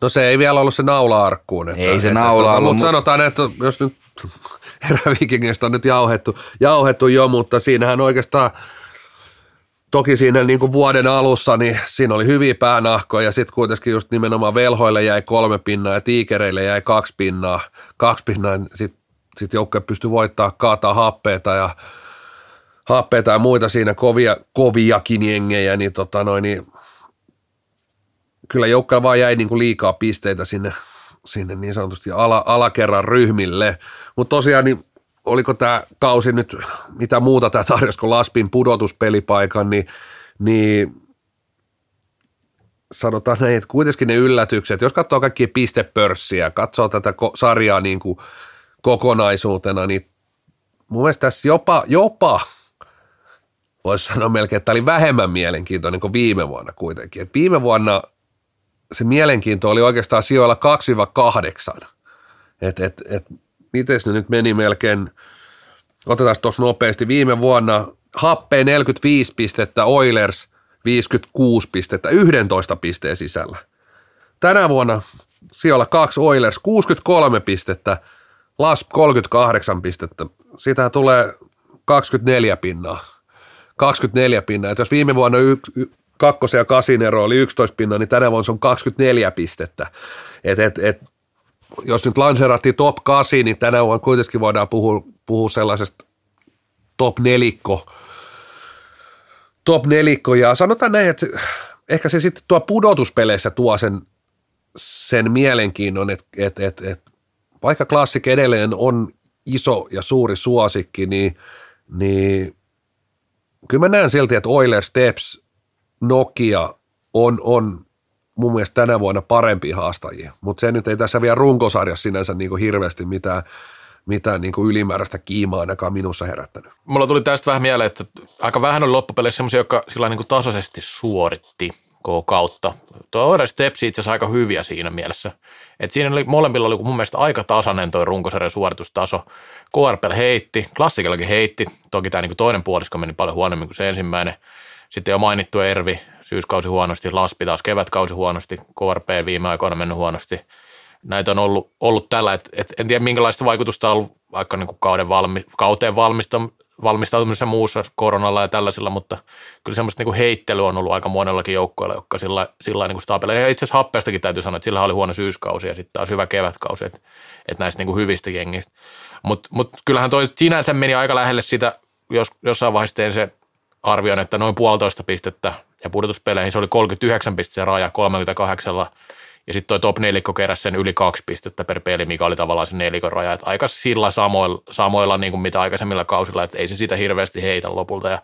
No se ei vielä ollut se naula-arkkuun. Että, Ei se että, naula että, ollut, Mutta mut- sanotaan, että jos nyt eräviikingeistä on nyt jauhettu, jauhettu jo, mutta siinähän oikeastaan Toki siinä niin kuin vuoden alussa, niin siinä oli hyviä päänahkoja ja sitten kuitenkin just nimenomaan velhoille jäi kolme pinnaa ja tiikereille jäi kaksi pinnaa. Kaksi pinnaa, sitten sit joukkue pystyi voittaa, kaataa happeita ja happeita ja muita siinä kovia, koviakin jengejä, niin, tota noin, niin kyllä joukkoja vaan jäi niin kuin liikaa pisteitä sinne, sinne niin sanotusti ala, alakerran ryhmille. Mutta tosiaan, niin oliko tämä kausi nyt, mitä muuta tämä tarjosi kuin Laspin pudotuspelipaikan, niin, niin sanotaan näin, että kuitenkin ne yllätykset, jos katsoo kaikkia pistepörssiä, katsoo tätä sarjaa niin kuin kokonaisuutena, niin mun mielestä tässä jopa, jopa voisi sanoa melkein, että tämä oli vähemmän mielenkiintoinen kuin viime vuonna kuitenkin. Et viime vuonna se mielenkiinto oli oikeastaan sijoilla 2-8. Et, et, et, miten ne nyt meni melkein, otetaan tuossa nopeasti, viime vuonna Happe 45 pistettä, Oilers 56 pistettä, 11 pisteen sisällä. Tänä vuonna sijoilla kaksi Oilers 63 pistettä, Lasp 38 pistettä. Sitä tulee 24 pinnaa. 24 pinnaa. Et jos viime vuonna y- y- kakkosen ja kasin ero oli 11 pinnaa, niin tänä vuonna se on 24 pistettä. Et, et, et, jos nyt lanseerattiin top 8, niin tänä vuonna kuitenkin voidaan puhua, puhua sellaisesta top nelikko, top nelikko ja sanotaan näin, että ehkä se sitten tuo pudotuspeleissä tuo sen, sen mielenkiinnon, että et, et, et, vaikka klassik edelleen on iso ja suuri suosikki, niin, niin kyllä mä näen silti, että Oilers, Steps, Nokia on, on mun mielestä tänä vuonna parempia haastajia, mutta se nyt ei tässä vielä runkosarjassa sinänsä niin kuin hirveästi mitään, mitään niin kuin ylimääräistä kiimaa ainakaan minussa herättänyt. Mulla tuli tästä vähän mieleen, että aika vähän oli loppupeleissä semmoisia, jotka sillä niin kuin tasaisesti suoritti koko kautta. Tuo Oilers Stepsi itse asiassa aika hyviä siinä mielessä. Et siinä oli, molemmilla oli mun mielestä aika tasainen toi runkosarjan suoritustaso. KRPL heitti, klassikellakin heitti. Toki tämä niin toinen puolisko meni paljon huonommin kuin se ensimmäinen. Sitten jo mainittu Ervi, syyskausi huonosti, Laspi taas kevätkausi huonosti, KRP viime aikoina mennyt huonosti. Näitä on ollut, ollut tällä, että et en tiedä minkälaista vaikutusta on ollut vaikka niin kuin kauden valmi, kauteen valmista, valmistautumisessa muussa koronalla ja tällaisilla, mutta kyllä semmoista niin kuin heittelyä on ollut aika monellakin joukkoilla, jotka sillä, sillä niin stabileja. Ja itse asiassa happeestakin täytyy sanoa, että sillä oli huono syyskausi ja sitten taas hyvä kevätkausi, että, että näistä niin kuin hyvistä jengistä. Mutta mut kyllähän toi sinänsä meni aika lähelle sitä, jos jossain vaiheessa tein se arvion, että noin puolitoista pistettä ja pudotuspeleihin se oli 39 pistettä se raja 38 ja sitten toi top nelikko keräsi sen yli kaksi pistettä per peli, mikä oli tavallaan se nelikon raja. Et aika sillä samoilla, samoilla niin kuin mitä aikaisemmilla kausilla, että ei se sitä hirveästi heitä lopulta. Ja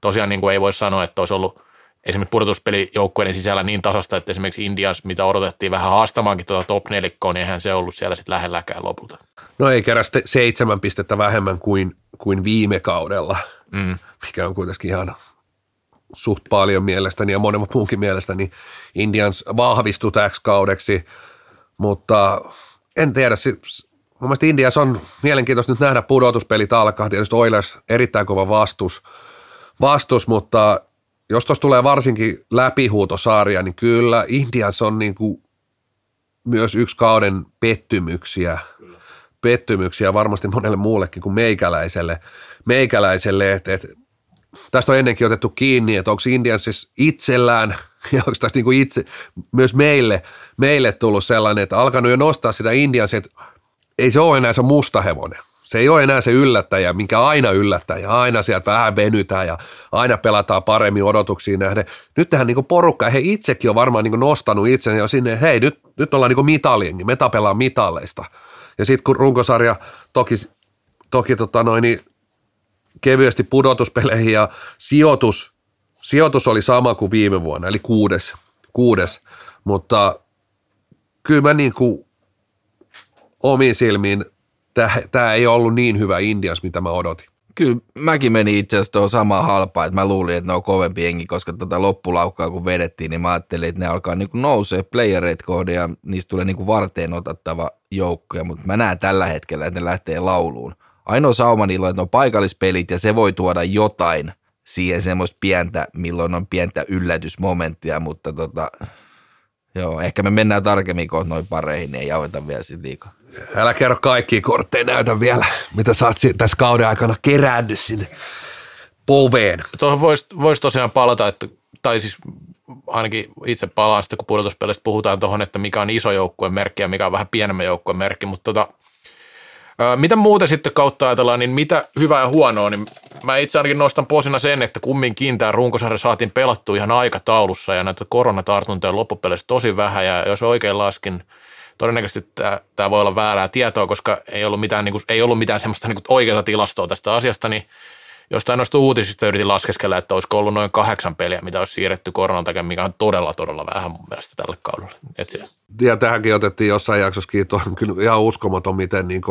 tosiaan niin kuin ei voi sanoa, että olisi ollut esimerkiksi pudotuspelijoukkueiden sisällä niin tasasta, että esimerkiksi Indians, mitä odotettiin vähän haastamaankin tuota top nelikkoa, niin eihän se ollut siellä sitten lähelläkään lopulta. No ei sitten seitsemän pistettä vähemmän kuin, kuin viime kaudella, Mm. mikä on kuitenkin ihan suht paljon mielestäni ja monen muunkin mielestäni. Indians vahvistui täksi kaudeksi, mutta en tiedä, mun mielestä Indians on mielenkiintoista nyt nähdä pudotuspelit alkaa, tietysti Oilers erittäin kova vastus, vastus mutta jos tuossa tulee varsinkin läpihuutosarja, niin kyllä Indians on niin kuin myös yksi kauden pettymyksiä, pettymyksiä varmasti monelle muullekin kuin meikäläiselle, meikäläiselle että, että tästä on ennenkin otettu kiinni, että onko Indiansissa itsellään ja onko tästä niin kuin itse, myös meille, meille tullut sellainen, että alkanut jo nostaa sitä Indiansia, että ei se ole enää se musta hevonen. Se ei ole enää se yllättäjä, minkä aina yllättäjä. Aina sieltä vähän venytään ja aina pelataan paremmin odotuksiin nähden. Nyt tähän niin porukka, he itsekin on varmaan niin nostanut itsensä jo sinne, hei nyt, nyt ollaan niin mitaljengi, me tapellaan mitalleista. Ja sitten kun runkosarja toki, toki tota noin, niin kevyesti pudotuspeleihin ja sijoitus, sijoitus oli sama kuin viime vuonna, eli kuudes, kuudes. mutta kyllä mä niin kuin omiin silmiin tämä ei ollut niin hyvä Indias, mitä mä odotin. Kyllä mäkin menin itse asiassa tuohon samaan halpaan, että mä luulin, että ne on kovempi jengi, koska tota loppulaukkaa kun vedettiin, niin mä ajattelin, että ne alkaa niin nousee playereet kohde ja niistä tulee niin varteen otettava joukkoja, mutta mä näen tällä hetkellä, että ne lähtee lauluun. Ainoa sauma niillä on, että on paikallispelit ja se voi tuoda jotain siihen semmoista pientä, milloin on pientä yllätysmomenttia, mutta tota, joo, ehkä me mennään tarkemmin kohta noin pareihin, niin ei jauheta vielä siitä liikaa. Älä kerro kaikki kortteja, näytä vielä, mitä sä oot tässä kauden aikana kerännyt sinne poveen. Tuohon voisi vois tosiaan palata, että, tai siis ainakin itse palaan sitten, kun pudotuspelistä puhutaan tuohon, että mikä on iso joukkueen merkki ja mikä on vähän pienemmän joukkueen merkki, mutta tota, mitä muuta sitten kautta ajatellaan, niin mitä hyvää ja huonoa, niin mä itse ainakin nostan posina sen, että kumminkin tämä runkosarja saatiin pelattua ihan aikataulussa ja näitä koronatartuntoja loppupeleissä tosi vähän. Ja jos oikein laskin, todennäköisesti tämä, voi olla väärää tietoa, koska ei ollut mitään, niin kuin, ei ollut mitään semmoista niin oikeaa tilastoa tästä asiasta, niin jostain noista uutisista yritin laskeskella, että olisiko ollut noin kahdeksan peliä, mitä olisi siirretty koronan takia, mikä on todella, todella vähän mun mielestä tälle kaudelle. Ja tähänkin otettiin jossain jaksossa on kyllä ihan uskomaton, miten niin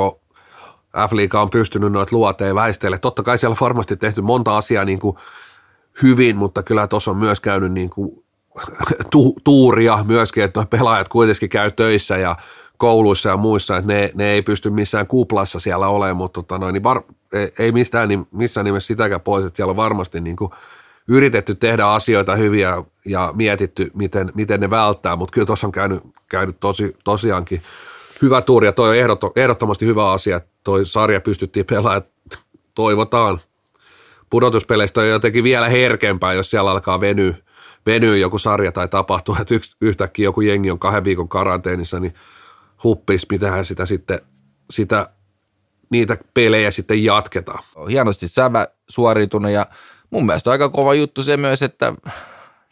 F-liiga on pystynyt noita luoteja väistelle. Totta kai siellä on varmasti tehty monta asiaa niin kuin hyvin, mutta kyllä tuossa on myös käynyt niin kuin tu, tuuria myöskin, että pelaajat kuitenkin käy töissä ja kouluissa ja muissa, että ne, ne ei pysty missään kuplassa siellä olemaan, mutta tota noin, niin var, ei, mistään, niin missään nimessä sitäkään pois, että siellä on varmasti niin kuin yritetty tehdä asioita hyviä ja mietitty, miten, miten ne välttää, mutta kyllä tuossa on käynyt, käynyt tosi, tosiaankin hyvä tuuri ja toi on ehdottomasti hyvä asia, että toi sarja pystyttiin pelaamaan, toivotaan. Pudotuspeleistä on jotenkin vielä herkempää, jos siellä alkaa venyä, venyy joku sarja tai tapahtuu, että yks, yhtäkkiä joku jengi on kahden viikon karanteenissa, niin huppis, mitähän sitä sitten, sitä, niitä pelejä sitten jatketaan. Hienosti sävä suoritunut ja mun mielestä aika kova juttu se myös, että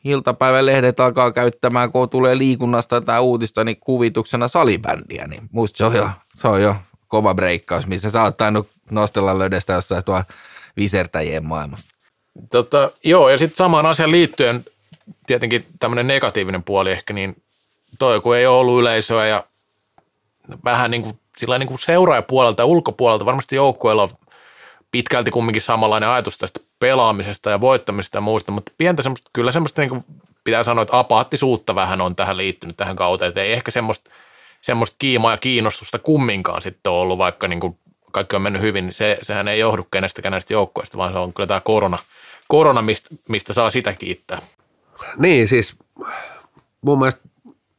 iltapäivän lehdet alkaa käyttämään, kun tulee liikunnasta tai uutista, niin kuvituksena salibändiä, niin musta se on jo, se on jo kova breikkaus, missä sä oot tainnut nostella löydästä jossain tuo visertäjien maailmassa. Tota, joo, ja sitten samaan asiaan liittyen tietenkin tämmöinen negatiivinen puoli ehkä, niin toi kun ei ole ollut yleisöä ja vähän niin kuin, sillä niin kuin seuraajapuolelta ja ulkopuolelta. Varmasti joukkueella on pitkälti kumminkin samanlainen ajatus tästä pelaamisesta ja voittamisesta ja muusta, mutta pientä semmoista, kyllä semmoista niin kuin pitää sanoa, että apaattisuutta vähän on tähän liittynyt tähän kauteen, että ei ehkä semmoista, semmoista kiimaa ja kiinnostusta kumminkaan sitten ollut, vaikka niin kuin kaikki on mennyt hyvin, niin se, sehän ei johdu kenestäkään näistä joukkoista, vaan se on kyllä tämä korona, korona mistä, mistä saa sitä kiittää. Niin, siis mun mielestä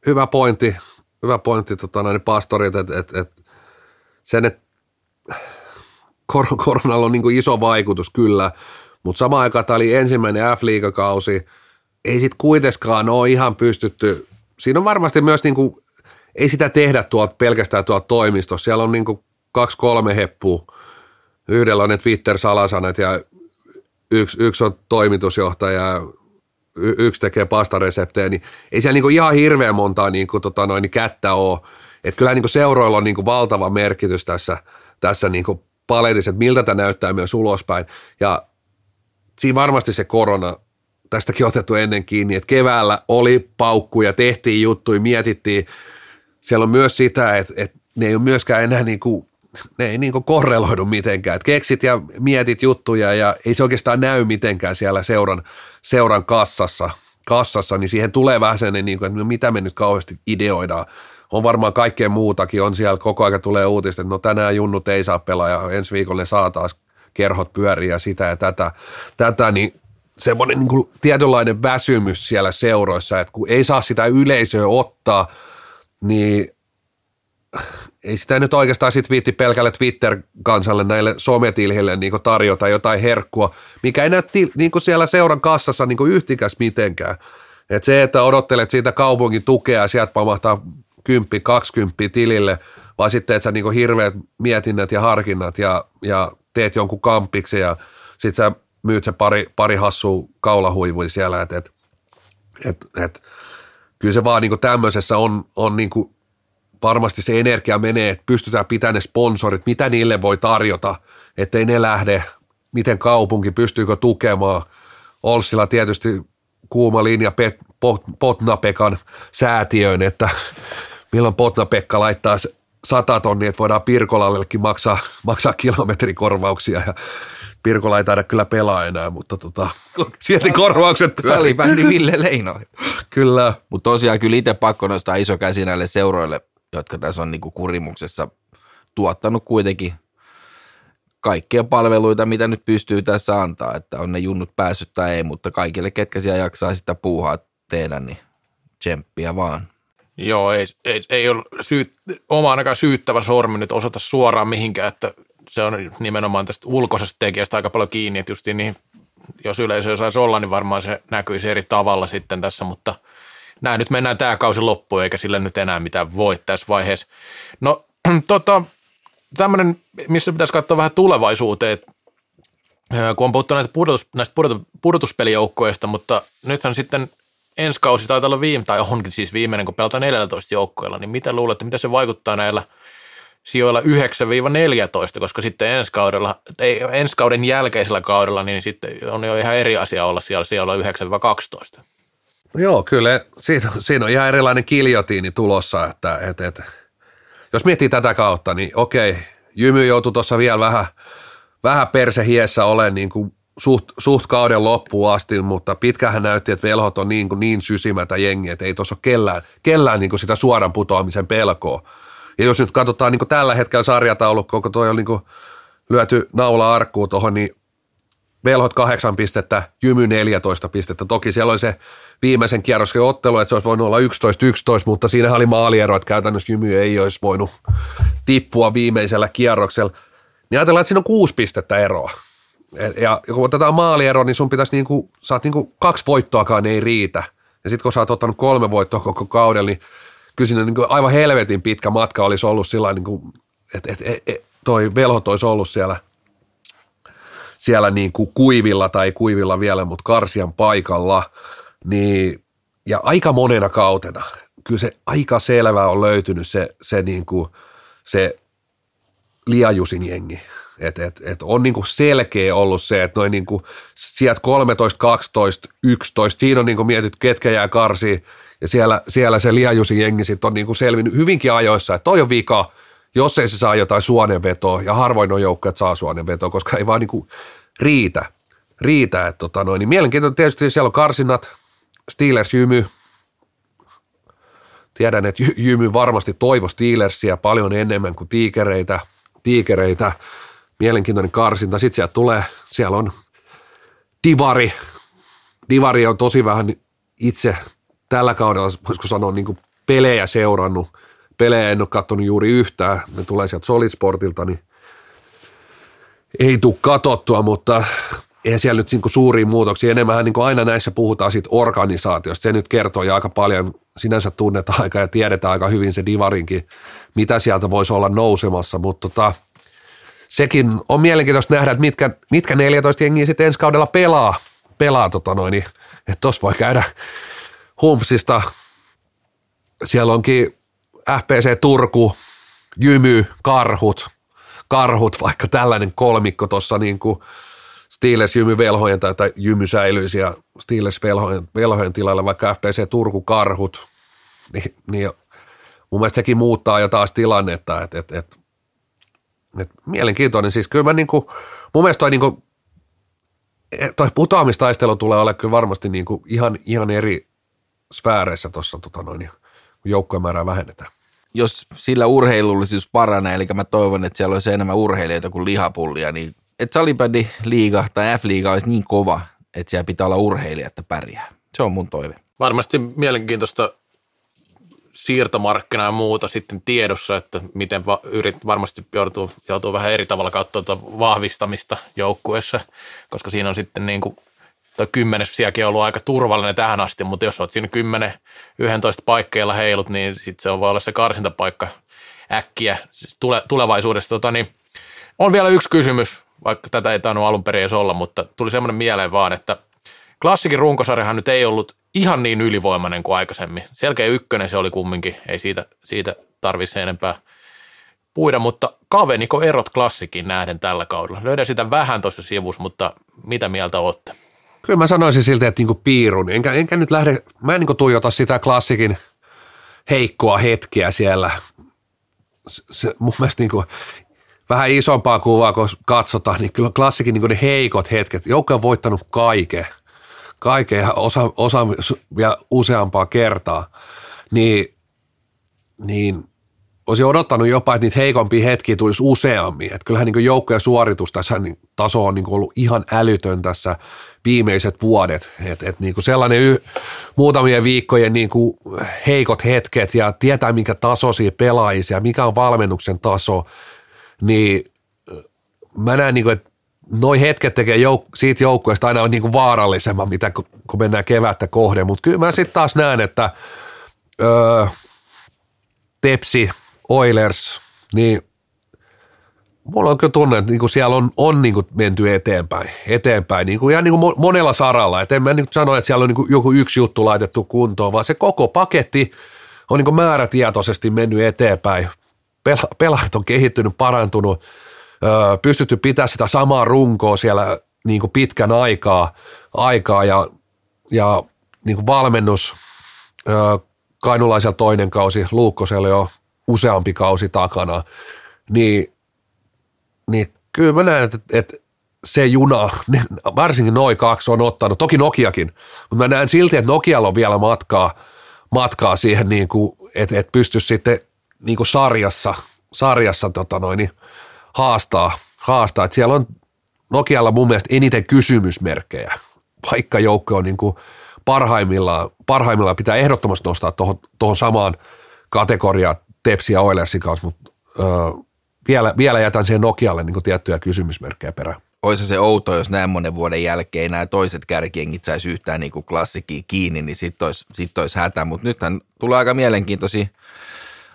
hyvä pointti, hyvä pointti tota, näin pastorit, että et, et, sen, että kor- koronalla on niin kuin iso vaikutus kyllä, mutta samaan aikaan tämä oli ensimmäinen F-liigakausi, ei sitten kuitenkaan ole ihan pystytty, siinä on varmasti myös niin kuin, ei sitä tehdä tuolta pelkästään tuolta toimistossa, siellä on niin kuin kaksi kolme heppua, yhdellä on ne Twitter-salasanat ja yksi, yksi on toimitusjohtaja yksi tekee pastareseptejä, niin ei siellä niinku ihan hirveän montaa niinku tota noin, kättä ole. Että kyllä niinku seuroilla on niinku valtava merkitys tässä, tässä niinku paletissa, että miltä tämä näyttää myös ulospäin. Ja siinä varmasti se korona, tästäkin otettu ennen kiinni, että keväällä oli paukkuja, tehtiin juttuja, mietittiin. Siellä on myös sitä, että, että ne ei ole myöskään enää niin kuin ne ei niin korreloidu mitenkään. Et keksit ja mietit juttuja ja ei se oikeastaan näy mitenkään siellä seuran, seuran kassassa, kassassa, niin siihen tulee vähän sen, niin kuin, että no mitä me nyt kauheasti ideoidaan. On varmaan kaikkea muutakin, on siellä koko ajan tulee uutista, että no tänään junnut ei saa pelaa ja ensi viikolla ne saa taas kerhot pyöriä sitä ja tätä, tätä niin semmoinen niin kuin tietynlainen väsymys siellä seuroissa, että kun ei saa sitä yleisöä ottaa, niin ei sitä nyt oikeastaan sit viitti pelkälle Twitter-kansalle näille sometilhille niin tarjota jotain herkkua, mikä ei näy niin siellä seuran kassassa niin yhtikäs mitenkään. Et se, että odottelet siitä kaupungin tukea ja sieltä pamahtaa 10 20 tilille, vai sitten, että sä niin hirveät mietinnät ja harkinnat ja, ja teet jonkun kampiksi ja sitten sä myyt se pari, pari hassua kaulahuivui siellä, että et, et, et, kyllä se vaan niin tämmöisessä on, on niin varmasti se energia menee, että pystytään pitämään ne sponsorit, mitä niille voi tarjota, ettei ne lähde, miten kaupunki, pystyykö tukemaan. Olssilla tietysti kuuma linja Pet, Pot, Potnapekan säätiöön, että milloin Potnapekka laittaa 100 tonnia, että voidaan Pirkolallekin maksaa, maksaa kilometrikorvauksia ja Pirkola ei taida kyllä pelaa enää, mutta tota, silti korvaukset Salibändi Ville Leino. kyllä. Mutta tosiaan kyllä itse pakko nostaa iso käsi näille seuroille, jotka tässä on niinku kurimuksessa tuottanut kuitenkin kaikkia palveluita, mitä nyt pystyy tässä antaa, että on ne junnut päässyt tai ei, mutta kaikille, ketkä siellä jaksaa sitä puuhaa tehdä, niin tsemppiä vaan. Joo, ei, ei, ei ole syyt, oma ainakaan syyttävä sormi nyt osata suoraan mihinkään, että se on nimenomaan tästä ulkoisesta tekijästä aika paljon kiinni, että niin, jos yleisö saisi olla, niin varmaan se näkyisi eri tavalla sitten tässä, mutta näin nyt mennään tämä kausi loppuun, eikä sille nyt enää mitään voi tässä vaiheessa. No tota, tämmöinen, missä pitäisi katsoa vähän tulevaisuuteen, kun on puhuttu näistä, pudotus, näistä pudotus, pudotuspelijoukkoista, mutta nythän sitten ensi kausi taitaa olla viime, tai onkin siis viimeinen, kun pelataan 14 joukkoilla, niin mitä luulette, mitä se vaikuttaa näillä sijoilla 9-14, koska sitten ensi, kaudella, ei, ensi kauden jälkeisellä kaudella, niin sitten on jo ihan eri asia olla siellä sijoilla 9-12. Joo, kyllä siinä, siinä on ihan erilainen kiljotiini tulossa, että, että, että jos miettii tätä kautta, niin okei, Jymy joutui tuossa vielä vähän, vähän persehiessä olemaan niin kuin suht, suht kauden loppuun asti, mutta pitkähän näytti, että velhot on niin, kuin niin sysimätä jengi, että ei tuossa ole kellään, kellään niin kuin sitä suoran putoamisen pelkoa. Ja jos nyt katsotaan niin kuin tällä hetkellä sarjataulukko, kun toi on niin kuin lyöty naula arkkuun tuohon, niin velhot kahdeksan pistettä, Jymy 14 pistettä. Toki siellä oli se viimeisen kierroksen ottelu, että se olisi voinut olla 11-11, mutta siinä oli maaliero, että käytännössä Jymy ei olisi voinut tippua viimeisellä kierroksella. Niin ajatellaan, että siinä on kuusi pistettä eroa. Ja kun otetaan maalieroa, niin sun pitäisi niinku, saat niinku kaksi voittoakaan ei riitä. Ja sitten kun sä oot ottanut kolme voittoa koko kaudella, niin kyllä siinä niinku aivan helvetin pitkä matka olisi ollut sillä niinku, että et, et, et, toi velhot olisi ollut siellä, siellä niinku kuivilla tai kuivilla vielä, mutta karsian paikalla. Niin, ja aika monena kautena, kyllä se aika selvä on löytynyt se, se, niinku, se liajusin jengi et, et, et on niinku selkeä ollut se, että noin niinku sieltä 13, 12, 11, siinä on niinku mietitty, ketkä jää karsiin, ja siellä, siellä se liajusin jengi sitten on niinku selvinnyt hyvinkin ajoissa, että toi on vika, jos ei se saa jotain suonenvetoa, ja harvoin on joukko, että saa suonenvetoa, koska ei vaan niinku riitä. riitä että tota noin, niin mielenkiintoinen tietysti siellä on karsinnat, Steelers Jymy, tiedän, että Jymy varmasti toivo Steelersia paljon enemmän kuin tiikereitä, tiikereitä mielenkiintoinen karsinta. Sitten sieltä tulee, siellä on Divari. Divari on tosi vähän itse tällä kaudella, voisiko sanoa, niin pelejä seurannut. Pelejä en ole katsonut juuri yhtään. Ne tulee sieltä Solid Sportilta, niin ei tule katottua, mutta ei siellä nyt niin suuria muutoksia. Enemmän niin aina näissä puhutaan siitä organisaatiosta. Se nyt kertoo ja aika paljon sinänsä tunnetaan aika ja tiedetään aika hyvin se Divarinkin, mitä sieltä voisi olla nousemassa, mutta tota, sekin on mielenkiintoista nähdä, että mitkä, mitkä 14 jengiä sitten ensi kaudella pelaa, pelaa tota noin, niin, että tuossa voi käydä Humpsista, siellä onkin FPC Turku, Jymy, Karhut, Karhut, vaikka tällainen kolmikko tuossa niin kuin Steelers Jymy velhojen tai, tai Jymy säilyisi ja Steelers velhojen, velhojen tilalla vaikka FPC Turku Karhut, niin, niin mun mielestä sekin muuttaa jo taas tilannetta, että, että, että et mielenkiintoinen. Siis kyllä mä niinku, mun mielestä toi, niinku, toi putoamistaistelu tulee olemaan kyllä varmasti niinku ihan, ihan eri sfääreissä tuossa, tota noin, kun joukkojen määrää vähennetään. Jos sillä urheilullisuus paranee, eli mä toivon, että siellä olisi enemmän urheilijoita kuin lihapullia, niin että salibändi liiga tai F-liiga olisi niin kova, että siellä pitää olla urheilija, että pärjää. Se on mun toive. Varmasti mielenkiintoista siirtomarkkina ja muuta sitten tiedossa, että miten va- yrit varmasti joutuu, joutuu vähän eri tavalla katsoa tuota vahvistamista joukkueessa, koska siinä on sitten niin kuin tuo kymmenes sielläkin ollut aika turvallinen tähän asti, mutta jos olet siinä 10, 11 paikkeilla heilut, niin sitten se on voi olla se karsintapaikka äkkiä siis tule, tulevaisuudessa. Tota, niin, on vielä yksi kysymys, vaikka tätä ei tainnut alun perin edes olla, mutta tuli semmoinen mieleen vaan, että klassikin runkosarjahan nyt ei ollut ihan niin ylivoimainen kuin aikaisemmin. Selkeä ykkönen se oli kumminkin, ei siitä, siitä tarvitse enempää puida, mutta kaveniko erot klassikin nähden tällä kaudella? Löydän sitä vähän tuossa sivussa, mutta mitä mieltä olette? Kyllä mä sanoisin siltä, että niinku piirun. Enkä, enkä nyt lähde, mä en niinku tuijota sitä klassikin heikkoa hetkeä siellä. Se, se mun mielestä niinku, vähän isompaa kuvaa, kun katsotaan, niin kyllä klassikin niinku ne heikot hetket. Joukko on voittanut kaiken. Kaiken ja osa, osa vielä useampaa kertaa. Niin, niin olisin odottanut jopa, että niitä heikompia hetkiä tulisi useammin. Että kyllähän niin joukkojen suoritus tässä niin taso on niin ollut ihan älytön tässä viimeiset vuodet. Että et niin sellainen y- muutamien viikkojen niin heikot hetket ja tietää, minkä tasoisia pelaajia ja mikä on valmennuksen taso, niin mä näen, niin kuin, että noi hetket tekee jouk- siitä joukkueesta aina on niin kuin vaarallisemman, mitä kun mennään kevättä kohden. Mutta kyllä mä sitten taas näen, että öö, Tepsi, Oilers, niin mulla on kyllä tunne, että niinku siellä on, on niinku menty eteenpäin, eteenpäin niinku ihan niinku monella saralla. Et en mä niinku sano, että siellä on niinku joku yksi juttu laitettu kuntoon, vaan se koko paketti on niinku määrätietoisesti mennyt eteenpäin. Pela- pelaajat on kehittynyt, parantunut, pystytty pitämään sitä samaa runkoa siellä niinku pitkän aikaa, aikaa ja, ja niinku valmennus, öö, Kainulaisella toinen kausi, Luukkosella jo useampi kausi takana, niin, niin kyllä mä näen, että, että se juna, varsinkin noin kaksi on ottanut, toki Nokiakin, mutta mä näen silti, että Nokialla on vielä matkaa, matkaa siihen, niin kuin, että, että pystyisi sitten niin kuin sarjassa, sarjassa tota noin, niin haastaa, haastaa. Että siellä on Nokialla mun mielestä eniten kysymysmerkkejä, vaikka joukko on niin kuin parhaimmillaan, parhaimmillaan pitää ehdottomasti nostaa tuohon samaan kategoriaan Tepsi ja Oilersin kanssa, mutta ö, vielä, vielä jätän siihen Nokialle niin tiettyjä kysymysmerkkejä perään. Olisi se outo, jos näin monen vuoden jälkeen nämä toiset kärkiengit saisi yhtään niin klassikia kiinni, niin sitten olisi, sit olisi hätä. Mutta nythän tulee aika mielenkiintoisia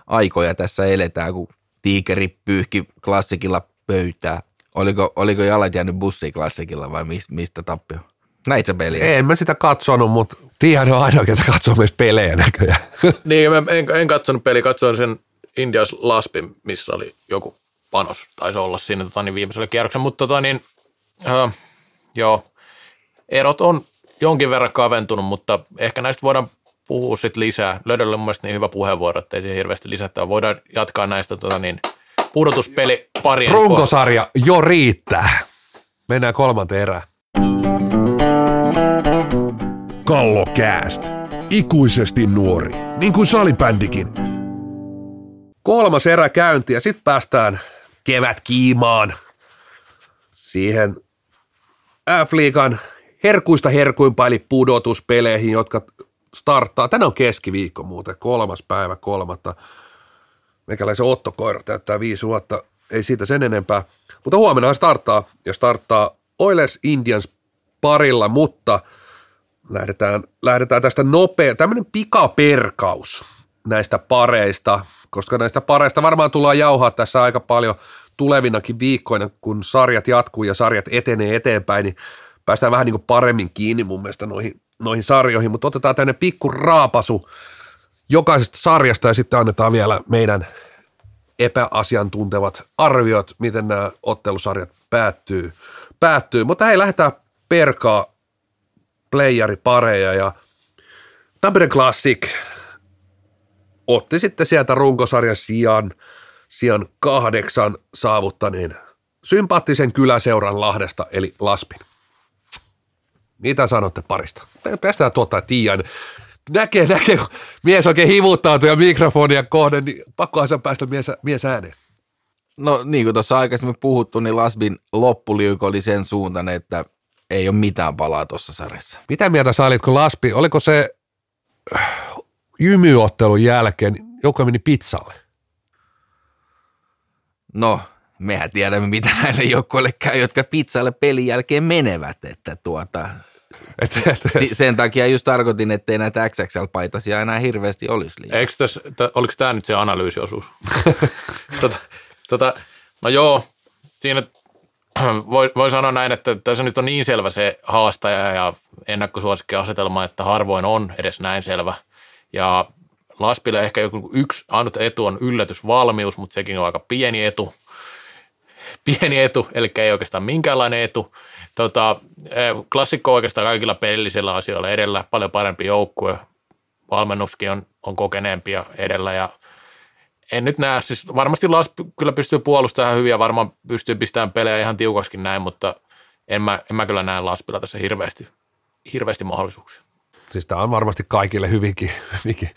aikoja tässä eletään, kun tiikeri pyyhki klassikilla pöytää. Oliko, oliko jalat jäänyt klassikilla vai mistä, mistä tappio? Näit sä peliä? En mä sitä katsonut, mutta tiedän on ainoa, että katsoo myös pelejä näköjään. niin, mä en, en katsonut peli, katsoin sen Indias Laspin, missä oli joku panos, taisi olla siinä tota, niin viimeisellä kierroksella, mutta tota, niin, äh, joo, erot on jonkin verran kaventunut, mutta ehkä näistä voidaan puhua sitten lisää. Löydöllä on mun niin hyvä puheenvuoro, että ei siihen hirveästi lisätä. Voidaan jatkaa näistä tota, niin, pudotuspeli parien Runkosarja jo riittää. Mennään kolmanteen erään. Kallokääst. Ikuisesti nuori, niin kuin salibändikin. Kolmas erä käynti ja sitten päästään kevät kiimaan siihen F-liigan herkuista herkuimpa eli pudotuspeleihin, jotka starttaa. Tänään on keskiviikko muuten, kolmas päivä kolmatta. Meikäläisen Otto Koira täyttää viisi vuotta, ei siitä sen enempää. Mutta huomenna starttaa ja starttaa Oilers Indians parilla, mutta – lähdetään, lähdetään tästä nopea, tämmöinen pikaperkaus näistä pareista, koska näistä pareista varmaan tullaan jauhaa tässä aika paljon tulevinakin viikkoina, kun sarjat jatkuu ja sarjat etenee eteenpäin, niin päästään vähän niin kuin paremmin kiinni mun mielestä noihin, noihin sarjoihin, mutta otetaan tänne pikku raapasu jokaisesta sarjasta ja sitten annetaan vielä meidän epäasiantuntevat arviot, miten nämä ottelusarjat päättyy. päättyy. Mutta hei, lähdetään perkaa playeripareja ja Tampere Classic otti sitten sieltä runkosarjan sijaan, sijaan kahdeksan saavuttaneen sympaattisen kyläseuran Lahdesta eli Laspin. Mitä sanotte parista? Päästään tuottaa Tiian. Näkee, näkee, mies oikein hivuttautuu ja mikrofonia kohden, niin pakkohan se päästä mies, mies ääneen. No niin kuin tuossa aikaisemmin puhuttu, niin Lasbin loppuliuko oli sen suuntainen, että ei ole mitään palaa tuossa sarjassa. Mitä mieltä sä olit, kun Laspi, oliko se äh, jymyottelun jälkeen, joka meni pizzalle? No, mehän tiedämme, mitä näille joukkoille käy, jotka pizzalle pelin jälkeen menevät, että tuota, Et, et, sen takia just tarkoitin, ettei näitä XXL-paitasia enää hirveästi olisi liian. Eikö tässä, t- oliko tämä nyt se analyysiosuus? tota, tota, no joo, siinä voi, voi sanoa näin, että tässä nyt on niin selvä se haastaja ja ennakkosuosikkiasetelma, että harvoin on edes näin selvä. Ja Laspille ehkä joku yksi ainut etu on yllätysvalmius, mutta sekin on aika pieni etu. Pieni etu, eli ei oikeastaan minkäänlainen etu. Tota, eh, klassikko oikeastaan kaikilla pelillisillä asioilla edellä, paljon parempi joukkue. Valmennuskin on, on kokeneempi ja edellä ja en nyt näe, siis varmasti Las kyllä pystyy puolustamaan hyvin ja varmaan pystyy pistämään pelejä ihan tiukaskin näin, mutta en mä, en mä kyllä näe Laspilla tässä hirveästi, hirveästi mahdollisuuksia. siis tämä on varmasti kaikille hyvinkin, hyvinkin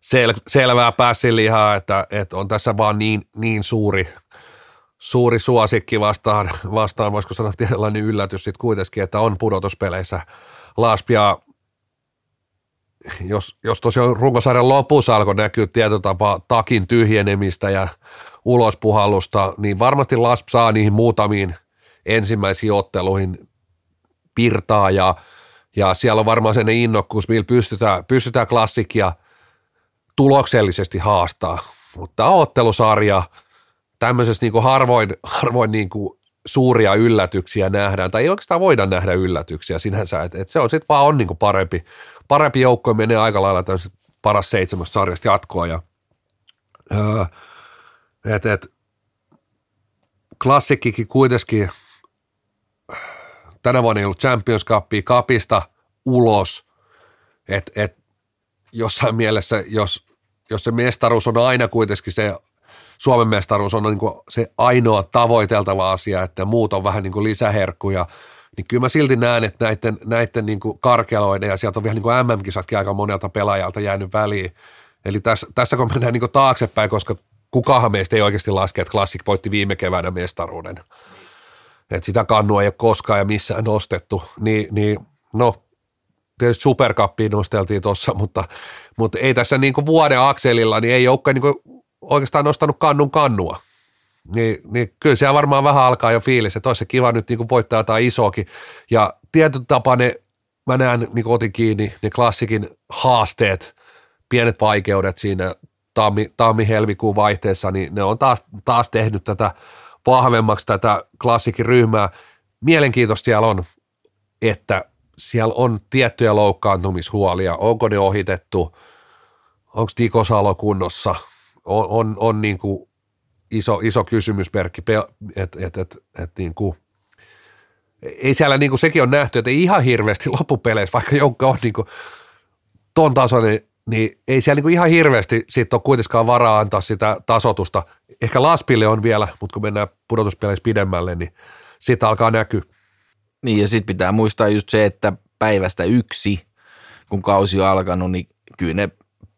sel, selvää pässilihaa, että, että on tässä vaan niin, niin suuri, suuri suosikki vastaan, vastaan, voisiko sanoa tietynlainen yllätys sitten kuitenkin, että on pudotuspeleissä Laspia, jos, jos tosiaan runkosarjan lopussa alkoi näkyä tietyllä tapaa takin tyhjenemistä ja ulospuhallusta, niin varmasti Lasp saa niihin muutamiin ensimmäisiin otteluihin pirtaa ja, ja siellä on varmaan sen innokkuus, millä pystytään, pystytään klassikkia tuloksellisesti haastaa. Mutta tämä ottelusarja, tämmöisessä niin kuin harvoin, harvoin niin kuin suuria yllätyksiä nähdään, tai ei oikeastaan voida nähdä yllätyksiä sinänsä, että et se on sitten vaan on niin kuin parempi, parempi joukko ja menee aika lailla paras seitsemäs sarjasta jatkoa ja öö, et, et, klassikkikin kuitenkin tänä vuonna ei ollut Champions Cupia kapista ulos, että et, jossain mielessä, jos, jos se mestaruus on aina kuitenkin se, Suomen mestaruus on niin kuin se ainoa tavoiteltava asia, että muut on vähän niin kuin lisäherkkuja, niin kyllä mä silti näen, että näiden, näiden niin kuin karkeloiden ja sieltä on vielä niin kuin MM-kisatkin aika monelta pelaajalta jäänyt väliin. Eli tässä, tässä kun mennään niin kuin taaksepäin, koska kukahan meistä ei oikeasti laske, että Classic voitti viime keväänä mestaruuden. Että sitä kannua ei ole koskaan ja missään nostettu, niin, niin no tietysti superkappiin nosteltiin tuossa, mutta, mutta ei tässä niin kuin vuoden akselilla, niin ei joukkue niin kuin oikeastaan nostanut kannun kannua. Niin, niin kyllä siellä varmaan vähän alkaa jo fiilis, että olisi se kiva nyt niin kuin voittaa jotain isoakin. Ja tietyllä tapaa ne, mä näen, niin otin kiinni, ne klassikin haasteet, pienet vaikeudet siinä tammi, tammi-helmikuun vaihteessa, niin ne on taas, taas tehnyt tätä vahvemmaksi tätä klassikin ryhmää. Mielenkiintoista siellä on, että siellä on tiettyjä loukkaantumishuolia, onko ne ohitettu, onko Niko Salo kunnossa, on, on, on niin kuin iso, iso kysymysmerkki, että et, et, et niin kuin, ei siellä niin kuin sekin on nähty, että ihan hirveästi loppupeleissä, vaikka joukko on niin kuin ton tasoinen, niin ei siellä niin kuin ihan hirveästi sitten ole kuitenkaan varaa antaa sitä tasotusta. Ehkä Laspille on vielä, mutta kun mennään pudotuspeleissä pidemmälle, niin siitä alkaa näkyä. Niin ja sitten pitää muistaa just se, että päivästä yksi, kun kausi on alkanut, niin kyllä ne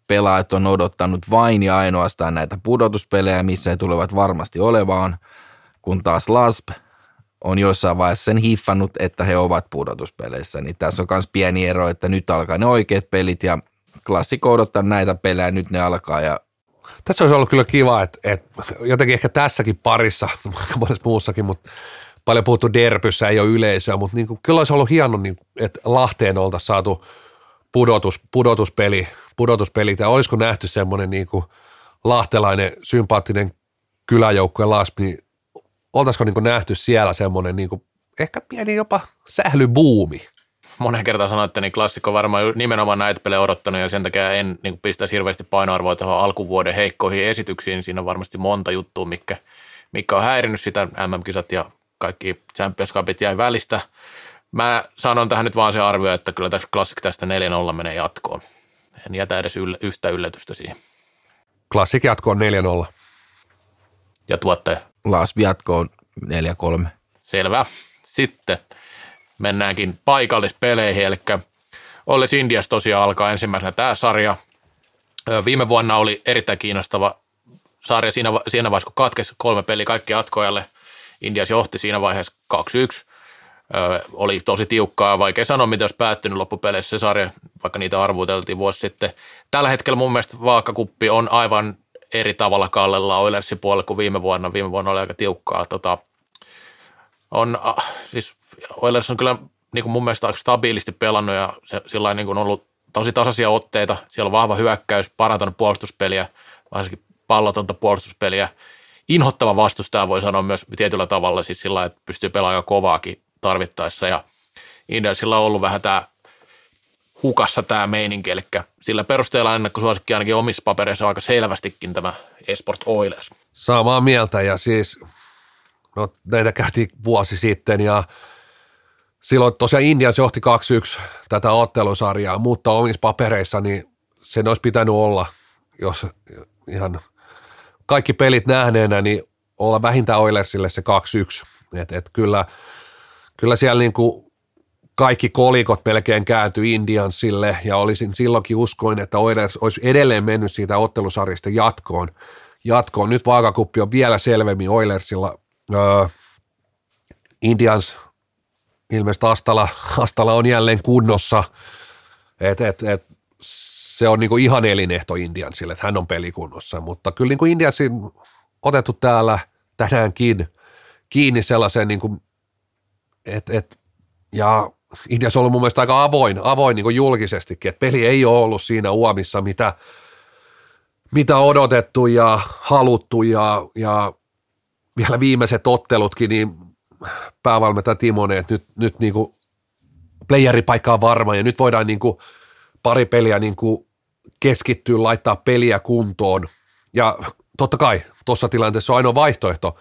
pelaajat on odottanut vain ja ainoastaan näitä pudotuspelejä, missä he tulevat varmasti olevaan, kun taas LASP on jossain vaiheessa sen hiffannut, että he ovat pudotuspeleissä. Niin tässä on myös pieni ero, että nyt alkaa ne oikeat pelit ja klassikko odottaa näitä pelejä, nyt ne alkaa ja Tässä olisi ollut kyllä kiva, että, että jotenkin ehkä tässäkin parissa, monessa muussakin, mutta paljon puhuttu derpyssä, ei ole yleisöä, mutta niin kuin, kyllä olisi ollut hieno, niin, että Lahteen oltaisiin saatu pudotus, pudotuspeli, pudotuspeli, tai olisiko nähty semmoinen niin kuin lahtelainen sympaattinen kyläjoukkueen laspi, niin oltaisiko niin kuin nähty siellä semmoinen niin kuin, ehkä pieni jopa sählybuumi. Monen kertaan sanoin, että niin klassikko varmaan nimenomaan näitä pelejä odottanut ja sen takia en niin pistäisi hirveästi painoarvoa tuohon alkuvuoden heikkoihin esityksiin. Siinä on varmasti monta juttua, mikä, mikä on häirinyt sitä MM-kisat ja kaikki Champions Cupit jäi välistä. Mä sanon tähän nyt vaan se arvio, että kyllä tässä Classic tästä 4-0 menee jatkoon. En jätä edes yl- yhtä yllätystä siihen. Klassik jatko on 4-0. Ja tuottaja, LASP jatkoon 4-3. selvä. Sitten mennäänkin paikallispeleihin, eli Olles Indias tosiaan alkaa ensimmäisenä tämä sarja. Viime vuonna oli erittäin kiinnostava sarja siinä, siinä vaiheessa, kun katkesi kolme peliä kaikki jatkoajalle. Indias johti siinä vaiheessa 2-1. Oli tosi tiukkaa, vaikea sanoa, mitä olisi päättynyt loppupeleissä se sarja, vaikka niitä arvuteltiin vuosi sitten. Tällä hetkellä mun mielestä vaakakuppi on aivan eri tavalla kallella Oilersin puolella kuin viime vuonna. Viime vuonna oli aika tiukkaa. Tota, on, ah, siis Oilers on kyllä niin kuin mun mielestä aika stabiilisti pelannut ja se, sillä niin kuin ollut tosi tasaisia otteita. Siellä on vahva hyökkäys, parantanut puolustuspeliä, varsinkin pallotonta puolustuspeliä. Inhottava vastustaja voi sanoa myös tietyllä tavalla, siis sillä että pystyy pelaamaan kovaakin tarvittaessa. Ja Indiansilla on ollut vähän tämä hukassa tämä meininki, eli sillä perusteella suosikki ainakin omissa papereissa aika selvästikin tämä Esport Oilers. Samaa mieltä ja siis, no näitä käytiin vuosi sitten ja silloin tosiaan Indians johti 2-1 tätä ottelusarjaa, mutta omissa papereissa niin sen olisi pitänyt olla, jos ihan kaikki pelit nähneenä, niin olla vähintään Oilersille se 2-1. Et, et kyllä, kyllä siellä niin kuin kaikki kolikot melkein kääntyi Indiansille ja olisin silloinkin uskoin, että Oilers olisi edelleen mennyt siitä ottelusarjasta jatkoon. jatkoon. Nyt vaakakuppi on vielä selvemmin Oilersilla. Öö, Indians ilmeisesti Astala, Astala on jälleen kunnossa, että et, et, se on niinku ihan elinehto Indiansille, että hän on pelikunnossa, mutta kyllä niinku Indiansin otettu täällä tänäänkin kiinni sellaisen, niinku, että et, ja Indias on ollut mun mielestä aika avoin, avoin niin julkisestikin, että peli ei ole ollut siinä uomissa, mitä, mitä odotettu ja haluttu ja, ja vielä viimeiset ottelutkin, niin päävalmentaja Timonen, että nyt, nyt niin kuin playeripaikka on varma ja nyt voidaan niin kuin pari peliä niin kuin keskittyä, laittaa peliä kuntoon. Ja totta kai tuossa tilanteessa on ainoa vaihtoehto,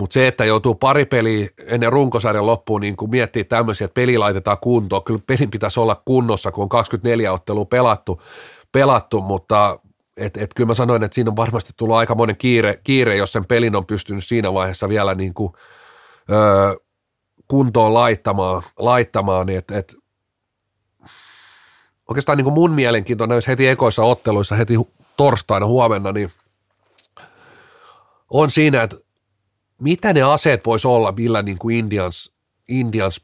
mutta se, että joutuu pari peliä ennen runkosarjan loppuun niin kuin miettiä tämmöisiä, että peli laitetaan kuntoon, kyllä pelin pitäisi olla kunnossa, kun on 24 ottelua pelattu, pelattu mutta et, et kyllä mä sanoin, että siinä on varmasti tullut aika monen kiire, kiire, jos sen pelin on pystynyt siinä vaiheessa vielä niin kuin, öö, kuntoon laittamaan, laittamaan niin että et, oikeastaan niin kuin mun mielenkiinto näissä heti ekoissa otteluissa heti torstaina huomenna, niin on siinä, että mitä ne aseet voisi olla, millä niin kuin Indians, Indians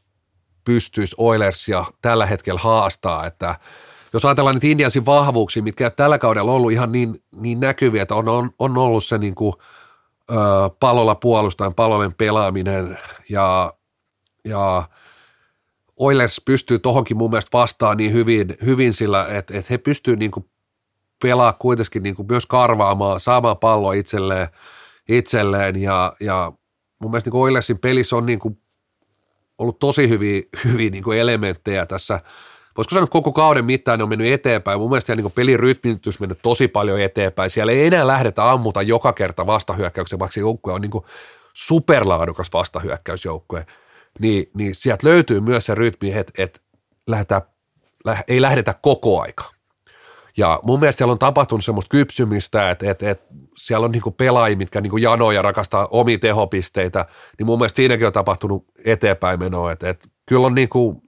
pystyisi Oilersia tällä hetkellä haastaa, että jos ajatellaan niitä Indiansin vahvuuksia, mitkä tällä kaudella on ollut ihan niin, niin näkyviä, että on, on, on ollut se niin kuin, ö, pallolla puolustajan, pallojen pelaaminen ja, ja Oilers pystyy tohonkin mun mielestä vastaan niin hyvin, hyvin sillä, että, että he pystyvät niin pelaa kuitenkin niin kuin myös karvaamaan, saamaan palloa itselleen – itselleen ja, ja mun mielestä niin Oilersin pelissä on niin kuin ollut tosi hyviä, hyviä niin kuin elementtejä tässä. Voisiko sanoa, koko kauden mittaan ne on mennyt eteenpäin. Mun mielestä niin pelin rytmitys mennyt tosi paljon eteenpäin. Siellä ei enää lähdetä ammuta joka kerta vastahyökkäyksen, vaikka se joukkue on niin kuin superlaadukas vastahyökkäysjoukkue. Niin, niin sieltä löytyy myös se rytmi, että, että lähdetään, ei lähdetä koko aika. Ja mun mielestä siellä on tapahtunut semmoista kypsymistä, että, että, että siellä on niinku pelaajia, mitkä niinku janoo ja rakastaa omia tehopisteitä, niin mun mielestä siinäkin on tapahtunut eteenpäin menoa, että, että kyllä on niinku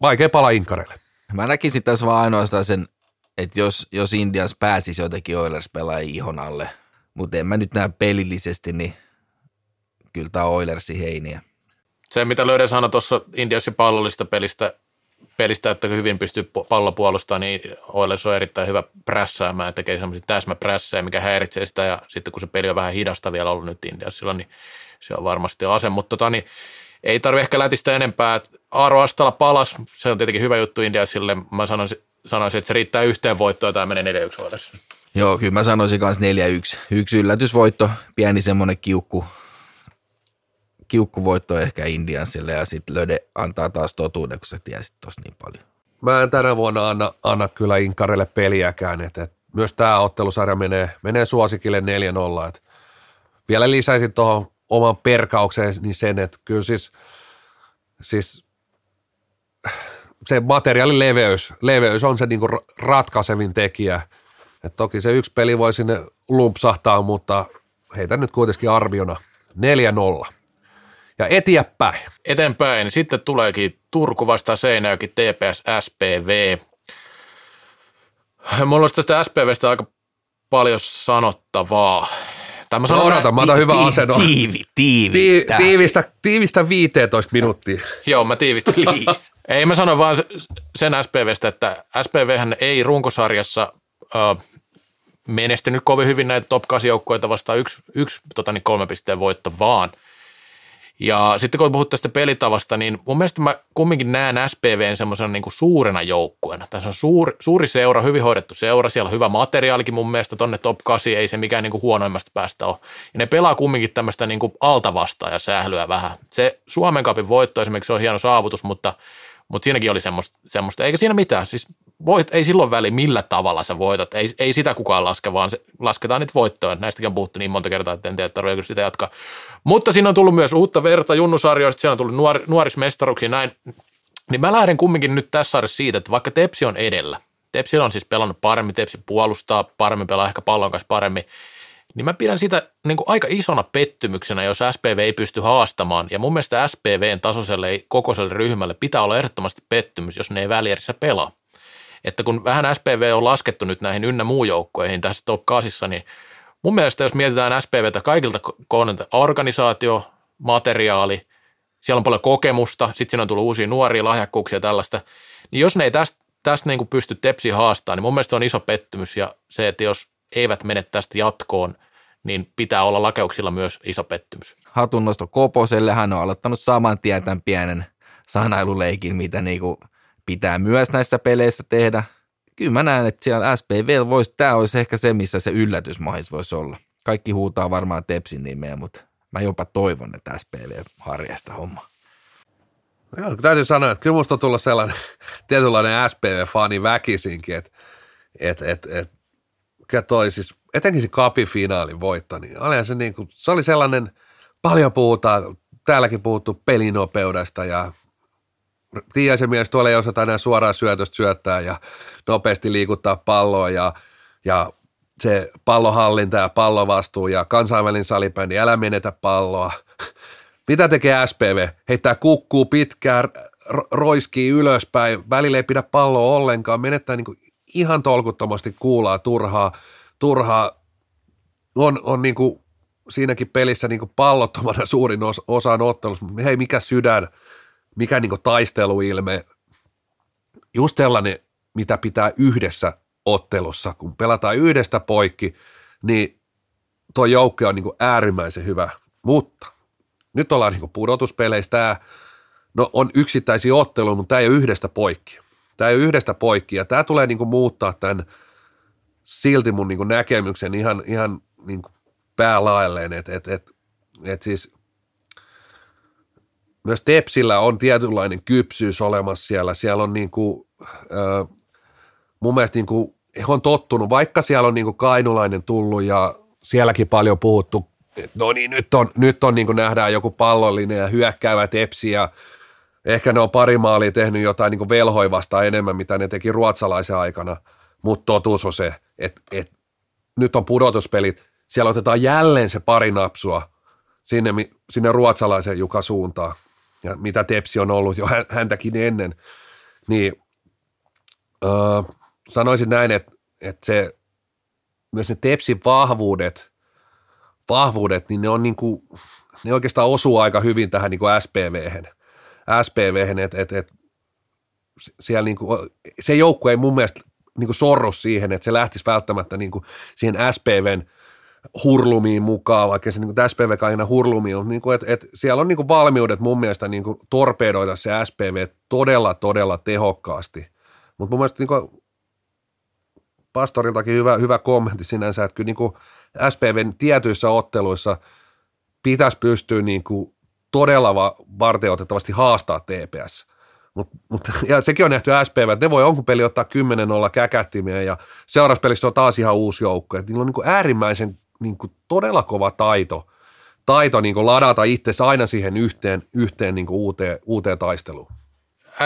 vaikea palaa inkareille. Mä näkisin tässä vaan ainoastaan sen, että jos, jos Indians pääsisi jotenkin Oilers pelaajia ihon alle, mutta en mä nyt näe pelillisesti, niin kyllä tämä on Oilersin heiniä. Se, mitä löydän sanoi tuossa Indiansin pallollista pelistä, pelistä, että hyvin pystyy pallo puolustamaan, niin Oilers on erittäin hyvä prässäämään tekee semmoisia täsmäprässejä, mikä häiritsee sitä ja sitten kun se peli on vähän hidasta vielä ollut nyt Indiassa niin se on varmasti ase, mutta tota, niin, ei tarvi ehkä lätistä enempää. Aaro Astala palas, se on tietenkin hyvä juttu Indiasille. Mä sanoisin, sanoisin että se riittää yhteen voittoon ja tämä menee 4-1 Oilers. Joo, kyllä mä sanoisin myös 4-1. Yksi yllätysvoitto, pieni semmoinen kiukku, kiukkuvoitto ehkä Indiansille ja sitten Löde antaa taas totuuden, kun sä tiesit tuossa niin paljon. Mä en tänä vuonna anna, anna kyllä Inkarelle peliäkään, että et myös tämä ottelusarja menee, menee suosikille 4-0. Et vielä lisäisin tuohon oman perkaukseen niin sen, että kyllä siis, siis se materiaalin leveys, leveys on se niinku ratkaisevin tekijä. Et toki se yksi peli voi sinne lumpsahtaa, mutta heitä nyt kuitenkin arviona 4-0 ja eteenpäin. Eteenpäin. Sitten tuleekin Turku vastaan Seinäjoki TPS SPV. Mulla olisi tästä SPVstä aika paljon sanottavaa. Tämä sanon, odota, mä otan hyvä asento. Tiivi, tiivistä. tiivistä. Tiivistä 15 minuuttia. Joo, mä tiivistin. Please. ei, mä sanon vaan sen SPVstä, että SPVhän ei runkosarjassa äh, menestynyt kovin hyvin näitä top 8 joukkoita vastaan yksi, yksi tota, niin kolme pisteen voitto, vaan – Ja sitten kun puhut tästä pelitavasta, niin mun mielestä mä kumminkin näen SPVn semmoisena niin suurena joukkueena. Tässä on suuri, suuri seura, hyvin hoidettu seura, siellä on hyvä materiaalikin mun mielestä, tonne top 8 ei se mikään niin kuin huonoimmasta päästä ole. Ja ne pelaa kumminkin tämmöistä niin altavastaa ja sählyä vähän. Se Suomen kapin voitto esimerkiksi on hieno saavutus, mutta, mutta siinäkin oli semmoista, semmoista, eikä siinä mitään. Siis voit, ei silloin väli millä tavalla sä voitat, ei, ei sitä kukaan laske, vaan se, lasketaan niitä voittoja. Näistäkin on puhuttu niin monta kertaa, että en tiedä, tarvitseeko sitä jatkaa. Mutta siinä on tullut myös uutta verta junnusarjoista, siellä on tullut nuor, nuorismestaruksia näin. Niin mä lähden kumminkin nyt tässä sarjassa siitä, että vaikka Tepsi on edellä, Tepsi on siis pelannut paremmin, Tepsi puolustaa paremmin, pelaa ehkä pallon kanssa paremmin, niin mä pidän sitä niin kuin aika isona pettymyksenä, jos SPV ei pysty haastamaan. Ja mun mielestä SPVn tasoiselle kokoiselle ryhmälle pitää olla ehdottomasti pettymys, jos ne ei välierissä pelaa että kun vähän SPV on laskettu nyt näihin ynnä muu joukkoihin tässä top 8, niin mun mielestä jos mietitään SPVtä kaikilta kohdilta, organisaatio, materiaali, siellä on paljon kokemusta, sitten siinä on tullut uusia nuoria lahjakkuuksia ja tällaista, niin jos ne ei tästä, tästä niin kuin pysty tepsi haastaa, niin mun mielestä on iso pettymys ja se, että jos eivät mene tästä jatkoon, niin pitää olla lakeuksilla myös iso pettymys. Hatunnosto Koposelle, hän on aloittanut saman tien tämän pienen sanailuleikin, mitä niinku pitää myös näissä peleissä tehdä. Kyllä mä näen, että siellä SPV voisi, tämä olisi ehkä se, missä se yllätysmahis voisi olla. Kaikki huutaa varmaan Tepsin nimeä, mutta mä jopa toivon, että SPV harjasta homma. Joo, täytyy sanoa, että kyllä musta on tullut sellainen tietynlainen SPV-fani väkisinkin, että et, et, et, toi siis, etenkin se kapifinaalin voitto, niin oli se, niin kuin, se oli sellainen, paljon puhutaan, täälläkin puhuttu pelinopeudesta ja Tiiaisen mies tuolla ei osata enää suoraan syötöstä syöttää ja nopeasti liikuttaa palloa ja, ja se pallohallinta ja pallovastuu ja kansainvälinen salibändi, älä menetä palloa. Mitä tekee SPV? Heittää kukkuu pitkään, roiskii ylöspäin, välillä ei pidä palloa ollenkaan, menettää niin ihan tolkuttomasti kuulaa turhaa, turhaa on, on niin kuin siinäkin pelissä niin kuin pallottomana suurin osa, osan ottelussa. Hei, mikä sydän, mikä niin taisteluilme, just sellainen, mitä pitää yhdessä ottelussa, kun pelataan yhdestä poikki, niin tuo joukko on niin äärimmäisen hyvä, mutta nyt ollaan niin pudotuspeleissä, tämä no, on yksittäisiä otteluja, mutta tämä ei ole yhdestä poikki. Tämä ei ole yhdestä poikki, ja tämä tulee niin muuttaa tämän silti mun niin näkemyksen ihan, ihan niin päälaelleen, että et, et, et siis myös Tepsillä on tietynlainen kypsyys olemassa siellä. Siellä on niin kuin, äh, mun mielestä niin kuin, he on tottunut, vaikka siellä on niin kuin kainulainen tullut ja sielläkin paljon puhuttu, että no niin, nyt on, nyt on niin kuin nähdään joku pallollinen ja hyökkäävä Tepsi ja ehkä ne on pari maalia tehnyt jotain niin kuin velhoivasta enemmän, mitä ne teki ruotsalaisen aikana, mutta totuus on se, että, että nyt on pudotuspelit, siellä otetaan jälleen se pari napsua sinne, sinne ruotsalaisen Juka suuntaan ja mitä Tepsi on ollut jo häntäkin ennen, niin öö, sanoisin näin, että, että se, myös ne Tepsin vahvuudet, vahvuudet, niin ne on niin kuin, ne oikeastaan osuu aika hyvin tähän niin kuin SPV-hen, SPV-hen että, että, että siellä niin kuin, se joukko ei mun mielestä niin kuin sorru siihen, että se lähtisi välttämättä niin kuin siihen SPVn – hurlumiin mukaan, vaikka se niin SPV aina hurlumiin on, niin kuin, että, että siellä on niin kuin valmiudet mun mielestä niin kuin torpedoida se SPV todella, todella tehokkaasti. Mutta mun mielestä niin kuin pastoriltakin hyvä, hyvä kommentti sinänsä, että kyllä niin kuin SPVn tietyissä otteluissa pitäisi pystyä niin kuin todella varteutettavasti haastaa TPS. Mut, mut, ja sekin on nähty SPV, että ne voi jonkun peli ottaa 10-0 käkättimiä ja seuraavassa pelissä on taas ihan uusi joukko. Että niillä on niin kuin äärimmäisen niin kuin todella kova taito, taito niin kuin ladata itse aina siihen yhteen, yhteen niin kuin uuteen, uuteen taisteluun.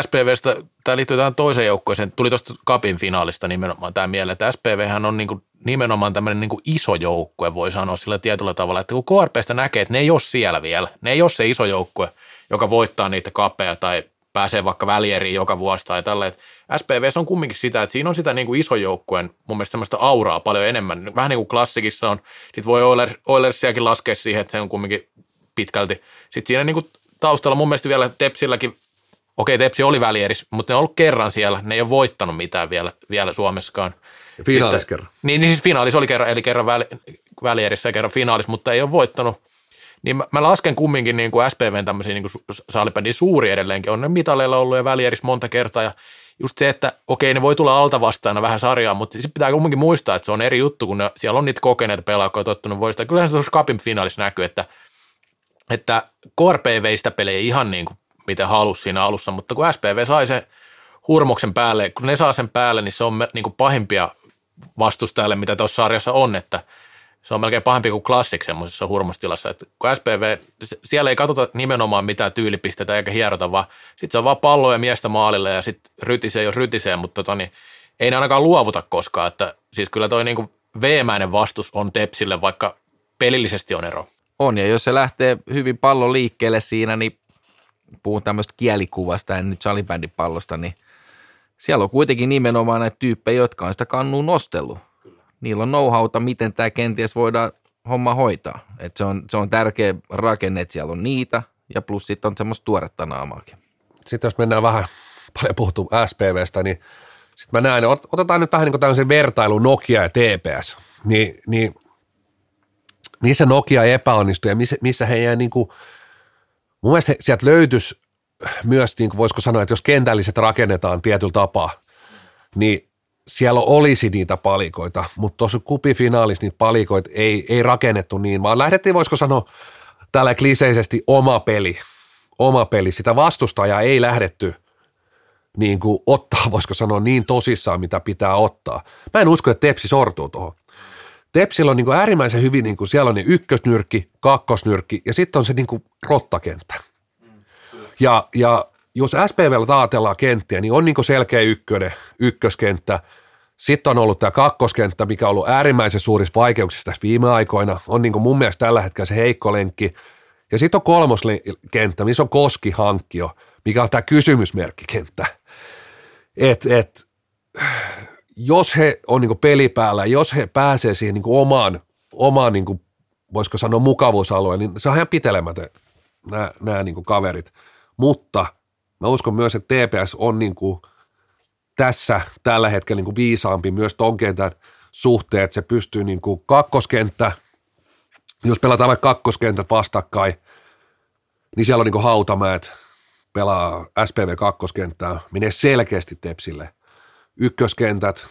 SPVstä, tämä liittyy tähän toiseen joukkoeseen, tuli tuosta Kapin finaalista nimenomaan tämä mieleen, että SPVhän on niin kuin nimenomaan tämmöinen niin kuin iso joukkue, voi sanoa sillä tietyllä tavalla, että kun KRPstä näkee, että ne ei ole siellä vielä, ne ei ole se iso joukkue, joka voittaa niitä kapeja tai pääsee vaikka välieriin joka vuosi tai tällä. SPV on kumminkin sitä, että siinä on sitä niin kuin iso joukkueen mun mielestä semmoista auraa paljon enemmän. Vähän niin kuin klassikissa on, sitten voi Oilers, Oilersiakin laskea siihen, että se on kumminkin pitkälti. Sitten siinä niin kuin taustalla mun mielestä vielä Tepsilläkin, okei Tepsi oli välieris, mutta ne on ollut kerran siellä, ne ei ole voittanut mitään vielä, vielä Suomessakaan. Finaalis kerran. Niin, niin siis finaalis oli kerran, eli kerran väli, välierissä ja kerran finaalis, mutta ei ole voittanut. Niin mä, mä lasken kumminkin niin kuin SPVn tämmöisiä niin saalibändin suuri edelleenkin. On ne mitaleilla ollut ja välieris monta kertaa ja just se, että okei, ne voi tulla alta vastaana vähän sarjaa, mutta sitten pitää kumminkin muistaa, että se on eri juttu, kun ne, siellä on niitä kokeneita on tottunut voistaa. Kyllähän se tuossa Cupin finaalissa näkyy, että, että KRP vei sitä pelejä ihan niin kuin miten halusi siinä alussa, mutta kun SPV sai se hurmoksen päälle, kun ne saa sen päälle, niin se on niin kuin pahimpia vastustajalle, mitä tuossa sarjassa on, että se on melkein pahempi kuin Classic semmoisessa hurmostilassa, että kun SPV, siellä ei katsota nimenomaan mitään tyylipisteitä eikä hierota, vaan sitten se on vaan pallo ja miestä maalille ja sitten rytisee, jos rytisee, mutta tota, niin, ei ne ainakaan luovuta koskaan, että siis kyllä toi niin veemäinen vastus on Tepsille, vaikka pelillisesti on ero. On, ja jos se lähtee hyvin pallo liikkeelle siinä, niin puhun tämmöistä kielikuvasta, en nyt salibändipallosta, niin siellä on kuitenkin nimenomaan näitä tyyppejä, jotka on sitä kannua nostellut. Niillä on know miten tämä kenties voidaan homma hoitaa. Et se, on, se on tärkeä rakenne, että siellä on niitä ja plus sitten on semmoista tuoretta naamaakin. Sitten jos mennään vähän paljon puhuttu SPVstä, niin sitten mä näen, otetaan nyt vähän niin tämmöisen vertailu Nokia ja TPS, niin, niin missä Nokia epäonnistui ja missä, missä heidän niin kuin, mun mielestä sieltä löytyisi myös, niin kuin voisiko sanoa, että jos kentälliset rakennetaan tietyllä tapaa, niin siellä olisi niitä palikoita, mutta tuossa kupifinaalissa niitä palikoita ei, ei rakennettu niin, vaan lähdettiin, voisiko sanoa, tällä kliseisesti oma peli, oma peli. Sitä vastustajaa ei lähdetty niin kuin ottaa, voisiko sanoa, niin tosissaan, mitä pitää ottaa. Mä en usko, että Tepsi sortuu tuohon. Tepsillä on niin kuin äärimmäisen hyvin, niin kuin siellä on niin ykkösnyrkki, kakkosnyrkki ja sitten on se niin kuin rottakenttä. Ja, ja jos SPVllä taatellaan kenttiä, niin on niin selkeä ykkönen, ykköskenttä. Sitten on ollut tämä kakkoskenttä, mikä on ollut äärimmäisen suurissa vaikeuksissa tässä viime aikoina. On niin mun mielestä tällä hetkellä se heikko lenkki. Ja sitten on kolmoskenttä, missä on koskihankkio, mikä on tämä kysymysmerkkikenttä. Et, et, jos he on niin pelipäällä, jos he pääsee siihen niin omaan, omaan niin voisiko sanoa mukavuusalueen, niin se on ihan pitelemätön nämä, nämä niin kaverit. Mutta – Mä uskon myös, että TPS on niin kuin tässä tällä hetkellä niin kuin viisaampi myös ton kentän suhteen, että se pystyy niin kuin kakkoskenttä, jos pelataan vaikka kakkoskentät vastakkain, niin siellä on niin kuin Hautamäet pelaa SPV kakkoskenttää, menee selkeästi Tepsille. Ykköskentät,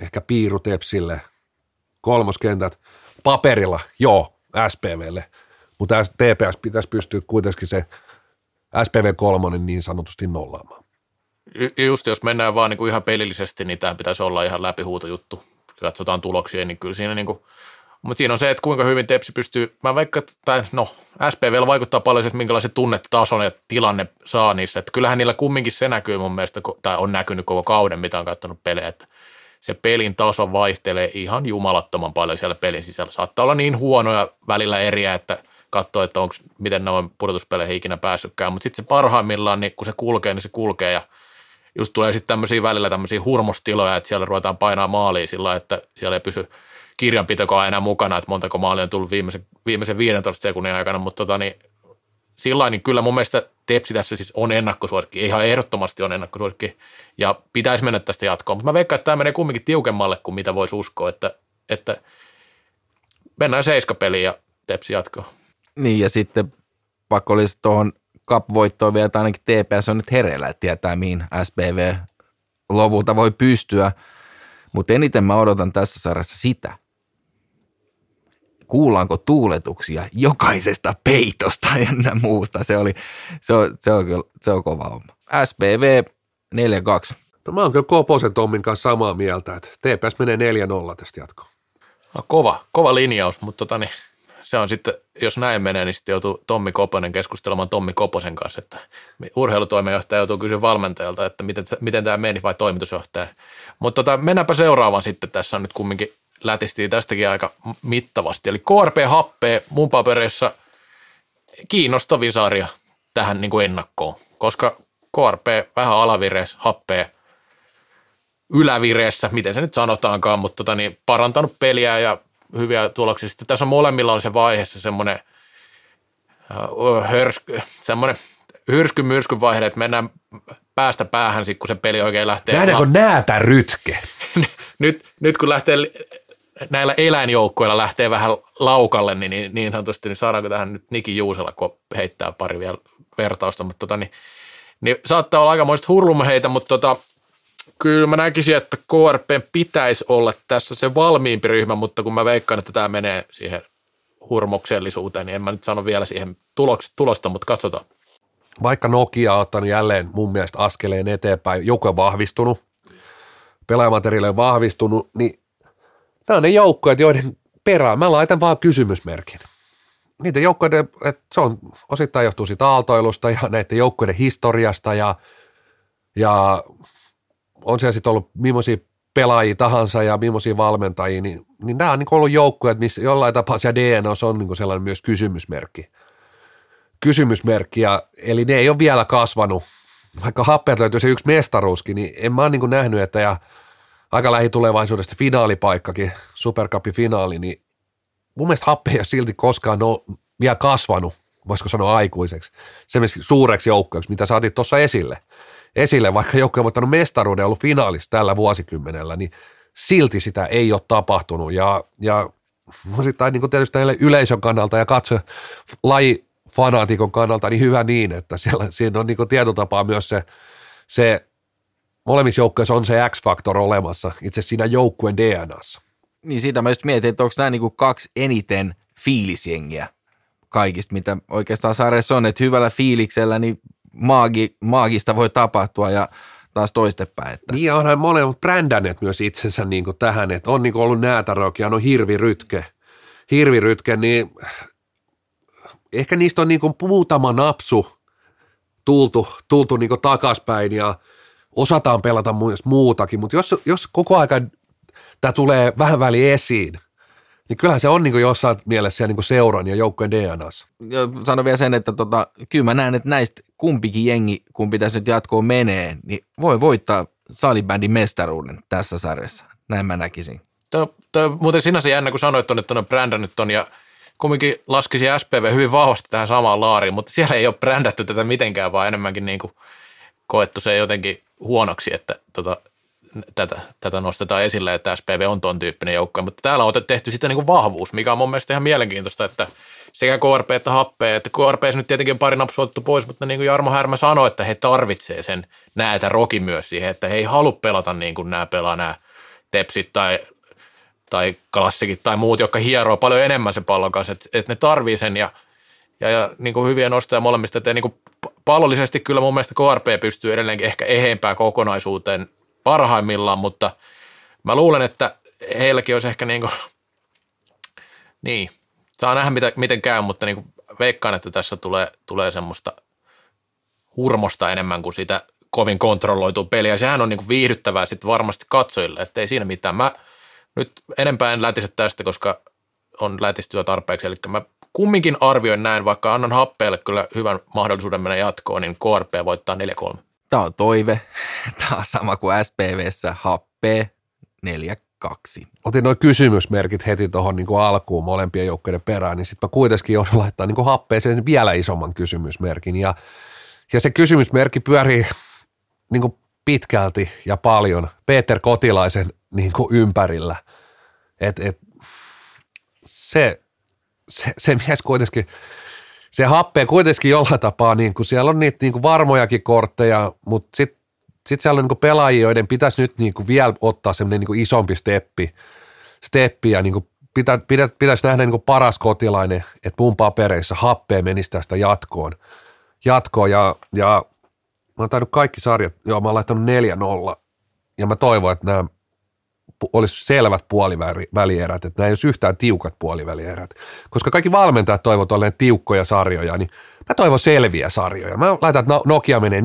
ehkä Piiru Tepsille, kolmoskentät, paperilla, joo, SPVlle, mutta TPS pitäisi pystyä kuitenkin se SPV3 niin sanotusti nollaamaan. Just jos mennään vaan niin kuin ihan pelillisesti, niin tämä pitäisi olla ihan läpihuutojuttu. Katsotaan tuloksia, niin kyllä siinä niin kuin, mutta siinä on se, että kuinka hyvin Tepsi pystyy, mä vaikka, tai no, SPVllä vaikuttaa paljon se, että minkälaisen tunnetason ja tilanne saa niissä. Että kyllähän niillä kumminkin se näkyy mun mielestä, tai on näkynyt koko kauden, mitä on katsonut pelejä, että se pelin taso vaihtelee ihan jumalattoman paljon siellä pelin sisällä. Saattaa olla niin huonoja välillä eriä, että – katsoa, että onko, miten ne on pudotuspeleihin ikinä päässytkään, mutta sitten se parhaimmillaan, niin kun se kulkee, niin se kulkee. Ja just tulee sitten tämmöisiä välillä tämmöisiä hurmostiloja, että siellä ruvetaan painaa maalia sillä että siellä ei pysy kirjanpitokaa enää mukana, että montako maalia on tullut viimeisen, viimeisen 15 sekunnin aikana, mutta tota, niin, sillä niin kyllä mun mielestä Tepsi tässä siis on ennakkosuosikki, ihan ehdottomasti on ennakkosuosikki. Ja pitäisi mennä tästä jatkoon, mutta mä veikkaan, että tämä menee kumminkin tiukemmalle kuin mitä voisi uskoa, että, että mennään seiskapeliin ja Tepsi jatkoon. Niin ja sitten pakko olisi tuohon cup-voittoon vielä, että ainakin TPS on nyt hereillä, että tietää mihin SPV lopulta voi pystyä. Mutta eniten mä odotan tässä sarjassa sitä, kuullaanko tuuletuksia jokaisesta peitosta ja muusta. Se, oli, se, on, se, on, se on kova homma. SPV 4-2. No mä oon kyllä Koposen Tommin kanssa samaa mieltä, että TPS menee 4-0 tästä jatkoon. No, kova, kova linjaus, mutta tota niin, se on sitten, jos näin menee, niin sitten joutuu Tommi Koponen keskustelemaan Tommi Koposen kanssa, että urheilutoimenjohtaja joutuu kysyä valmentajalta, että miten, miten tämä meni vai toimitusjohtaja. Mutta tota, mennäänpä seuraavaan sitten, tässä on nyt kumminkin lätistiin tästäkin aika mittavasti. Eli KRP Happe mun paperissa kiinnostavin sarja tähän niin kuin ennakkoon, koska KRP vähän alavireessä, Happe ylävireessä, miten se nyt sanotaankaan, mutta tota, niin parantanut peliä ja hyviä tuloksia. Sitten tässä on molemmilla on se vaiheessa semmoinen uh, hörsky, semmoinen hyrsky myrsky vaihe, että mennään päästä päähän, sit, kun se peli oikein lähtee. Nähdäänkö näätä rytke? nyt, nyt kun lähtee näillä eläinjoukkoilla lähtee vähän laukalle, niin, niin, niin sanotusti, niin saadaanko tähän nyt Niki Juusella, kun heittää pari vielä vertausta, mutta tota, niin, niin saattaa olla aikamoista hurlumaheita, mutta tota, kyllä mä näkisin, että KRP pitäisi olla tässä se valmiimpi ryhmä, mutta kun mä veikkaan, että tämä menee siihen hurmoksellisuuteen, niin en mä nyt sano vielä siihen tulosta, mutta katsotaan. Vaikka Nokia on ottanut jälleen mun mielestä askeleen eteenpäin, joku on vahvistunut, pelaajamateriaali on vahvistunut, niin nämä on ne joukkueet, joiden perään mä laitan vaan kysymysmerkin. Niitä joukkueiden, että se on osittain johtuu siitä aaltoilusta ja näiden joukkueiden historiasta ja, ja on siellä sitten ollut millaisia pelaajia tahansa ja millaisia valmentajia, niin, niin nämä on niin ollut joukkueet, missä jollain tapaa se DNA on niin sellainen myös kysymysmerkki. Kysymysmerkki, ja, eli ne ei ole vielä kasvanut. Vaikka happeet löytyy se yksi mestaruuskin, niin en mä ole niin nähnyt, että ja aika lähitulevaisuudesta finaalipaikkakin, Supercupin finaali, niin mun mielestä happe ei ole silti koskaan ole vielä kasvanut, voisiko sanoa aikuiseksi, semmoiseksi suureksi joukkueeksi, mitä saatiin tuossa esille. Esille, vaikka joukkue on voittanut mestaruuden ollut finaalissa tällä vuosikymmenellä, niin silti sitä ei ole tapahtunut. Ja, ja osittain niin tietysti yleisön kannalta ja katso laji fanaatikon kannalta, niin hyvä niin, että siellä, siinä on niin tietyllä tapaa myös se, se molemmissa joukkueissa on se X-faktor olemassa itse siinä joukkueen DNAssa. Niin siitä mä just mietin, että onko nämä niinku kaksi eniten fiilisjengiä kaikista, mitä oikeastaan sarjassa on, että hyvällä fiiliksellä niin maagi, maagista voi tapahtua ja taas toistepäin. Että. Niin onhan molemmat brändänneet myös itsensä niin kuin tähän, että on niin kuin ollut näätärok ja on hirvirytke, hirvirytke, niin ehkä niistä on niin kuin muutama napsu tultu, tultu niin kuin takaspäin ja osataan pelata myös muutakin, mutta jos, jos koko ajan tämä tulee vähän väliin esiin, niin kyllähän se on niin kuin jossain mielessä niin kuin seuran ja joukkojen DNAssa. Sano vielä sen, että tota, kyllä mä näen, että näistä kumpikin jengi, kun pitäisi nyt jatkoon menee, niin voi voittaa salibändin mestaruuden tässä sarjassa. Näin mä näkisin. Tämä on muuten sinänsä jännä, kun sanoit tuonne, että on brändännyt ton ja kumminkin laskisi SPV hyvin vahvasti tähän samaan laariin, mutta siellä ei ole brändätty tätä mitenkään, vaan enemmänkin niin kuin koettu se jotenkin huonoksi, että tota, tätä, tätä nostetaan esille, että SPV on tuon tyyppinen joukko, mutta täällä on tehty sitten niin kuin vahvuus, mikä on mun mielestä ihan mielenkiintoista, että sekä KRP että Happe, että KRP nyt tietenkin pari napsuottu pois, mutta niin kuin Jarmo Härmä sanoi, että he tarvitsee sen näätä roki myös siihen, että he ei halua pelata niin kuin nämä pelaa nämä tepsit tai, tai klassikit tai muut, jotka hieroo paljon enemmän sen pallon kanssa, että, että ne tarvii sen ja, ja, ja niin kuin hyviä nostoja molemmista, että niin kuin pallollisesti kyllä mun mielestä KRP pystyy edelleenkin ehkä eheempään kokonaisuuteen parhaimmillaan, mutta mä luulen, että heilläkin olisi ehkä niin kuin, niin, Saa nähdä, mitä, miten käy, mutta niin kuin veikkaan, että tässä tulee, tulee semmoista hurmosta enemmän kuin sitä kovin kontrolloitua peliä. Sehän on niin kuin viihdyttävää sitten varmasti katsojille, että ei siinä mitään. Mä nyt enempää en lätise tästä, koska on lätistyä tarpeeksi, eli mä kumminkin arvioin näin, vaikka annan happeelle kyllä hyvän mahdollisuuden mennä jatkoon, niin KRP voittaa 4-3. Tämä on toive. Tämä on sama kuin SPVssä Happe kaksi. Otin nuo kysymysmerkit heti tuohon niin alkuun molempien joukkojen perään, niin sitten mä kuitenkin joudun laittamaan niin happeeseen vielä isomman kysymysmerkin. Ja, ja se kysymysmerkki pyörii niin kuin pitkälti ja paljon Peter Kotilaisen niin kuin ympärillä. Et, et, se, se, se mies kuitenkin, se happee kuitenkin jollain tapaa, niin kuin siellä on niitä niin kuin varmojakin kortteja, mutta sitten sit siellä on niin pelaajia, joiden pitäisi nyt niin vielä ottaa semmoinen niin isompi steppi, steppi ja niin pitä, pitä, pitäisi nähdä niin paras kotilainen, että mun papereissa happea menisi tästä jatkoon. Jatkoon ja, ja mä oon tainnut kaikki sarjat, joo mä oon laittanut 4-0 ja mä toivon, että nämä olisi selvät puolivälierät, että nämä ei olisi yhtään tiukat puolivälierät. Koska kaikki valmentajat toivovat olleen tiukkoja sarjoja, niin mä toivon selviä sarjoja. Mä laitan, että Nokia menee 4-1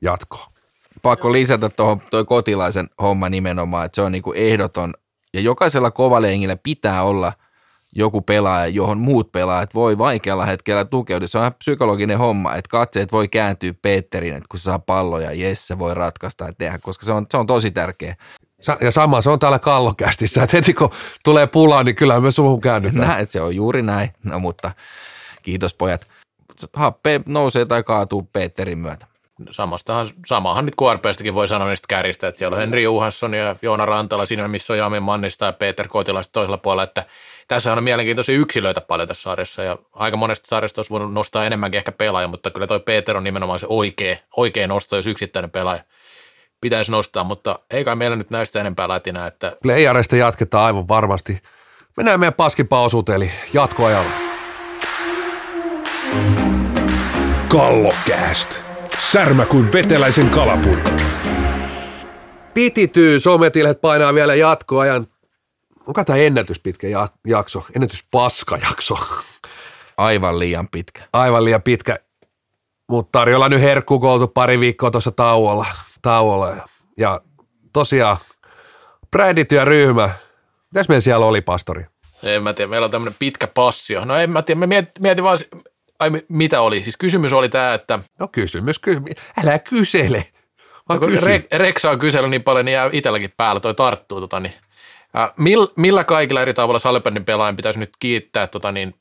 jatkoon. Pakko lisätä tuohon toi kotilaisen homma nimenomaan, että se on niinku ehdoton. Ja jokaisella kovalengillä pitää olla joku pelaaja, johon muut pelaajat voi vaikealla hetkellä tukeutua. Se on psykologinen homma, että katseet voi kääntyä Peterin, että kun saa palloja, jes, se voi ratkaista ja tehdä, koska se on, se on tosi tärkeä. Ja sama se on täällä kallokästissä, että heti kun tulee pulaa, niin kyllä me suhun käännytään. Näin, se on juuri näin, no mutta kiitos pojat. Happe nousee tai kaatuu Peterin myötä. Samastahan, samahan nyt KRPstäkin voi sanoa niistä kärjistä, että siellä on Henri Johansson ja Joona Rantala siinä, missä on Jami Mannista ja Peter Kotila toisella puolella, että tässä on mielenkiintoisia yksilöitä paljon tässä sarjassa ja aika monesta sarjasta olisi voinut nostaa enemmänkin ehkä pelaaja, mutta kyllä toi Peter on nimenomaan se oikea, oikea nosto, jos yksittäinen pelaaja pitäisi nostaa, mutta ei kai meillä nyt näistä enempää lätinä, että Playareista jatketaan aivan varmasti. Mennään meidän paskipaosuuteen, eli jatkoajalla. Kallokääst. Särmä kuin veteläisen kalapuikko. Pitityy, sometilhet painaa vielä jatkoajan. Onko tämä ennätys pitkä ja- jakso? Ennätys paskajakso. Aivan liian pitkä. Aivan liian pitkä. Mutta tarjolla nyt herkku, kun oltu pari viikkoa tuossa tauolla. tauolla. Ja, ja tosiaan, brädityöryhmä. Mitäs meillä siellä oli, pastori? en mä tiedä, meillä on tämmöinen pitkä passio. No en mä tiedä, mä mietin, mietin vaan, ai mi- mitä oli, siis kysymys oli tämä, että No kysymys, ky- älä kysele. Vaan kun kysy. Re- Reksa on kysellyt niin paljon, niin jää itselläkin päällä, toi tarttuu. Tota, niin. Ää, mill, millä kaikilla eri tavalla salibändin pelaajan pitäisi nyt kiittää tota, niin,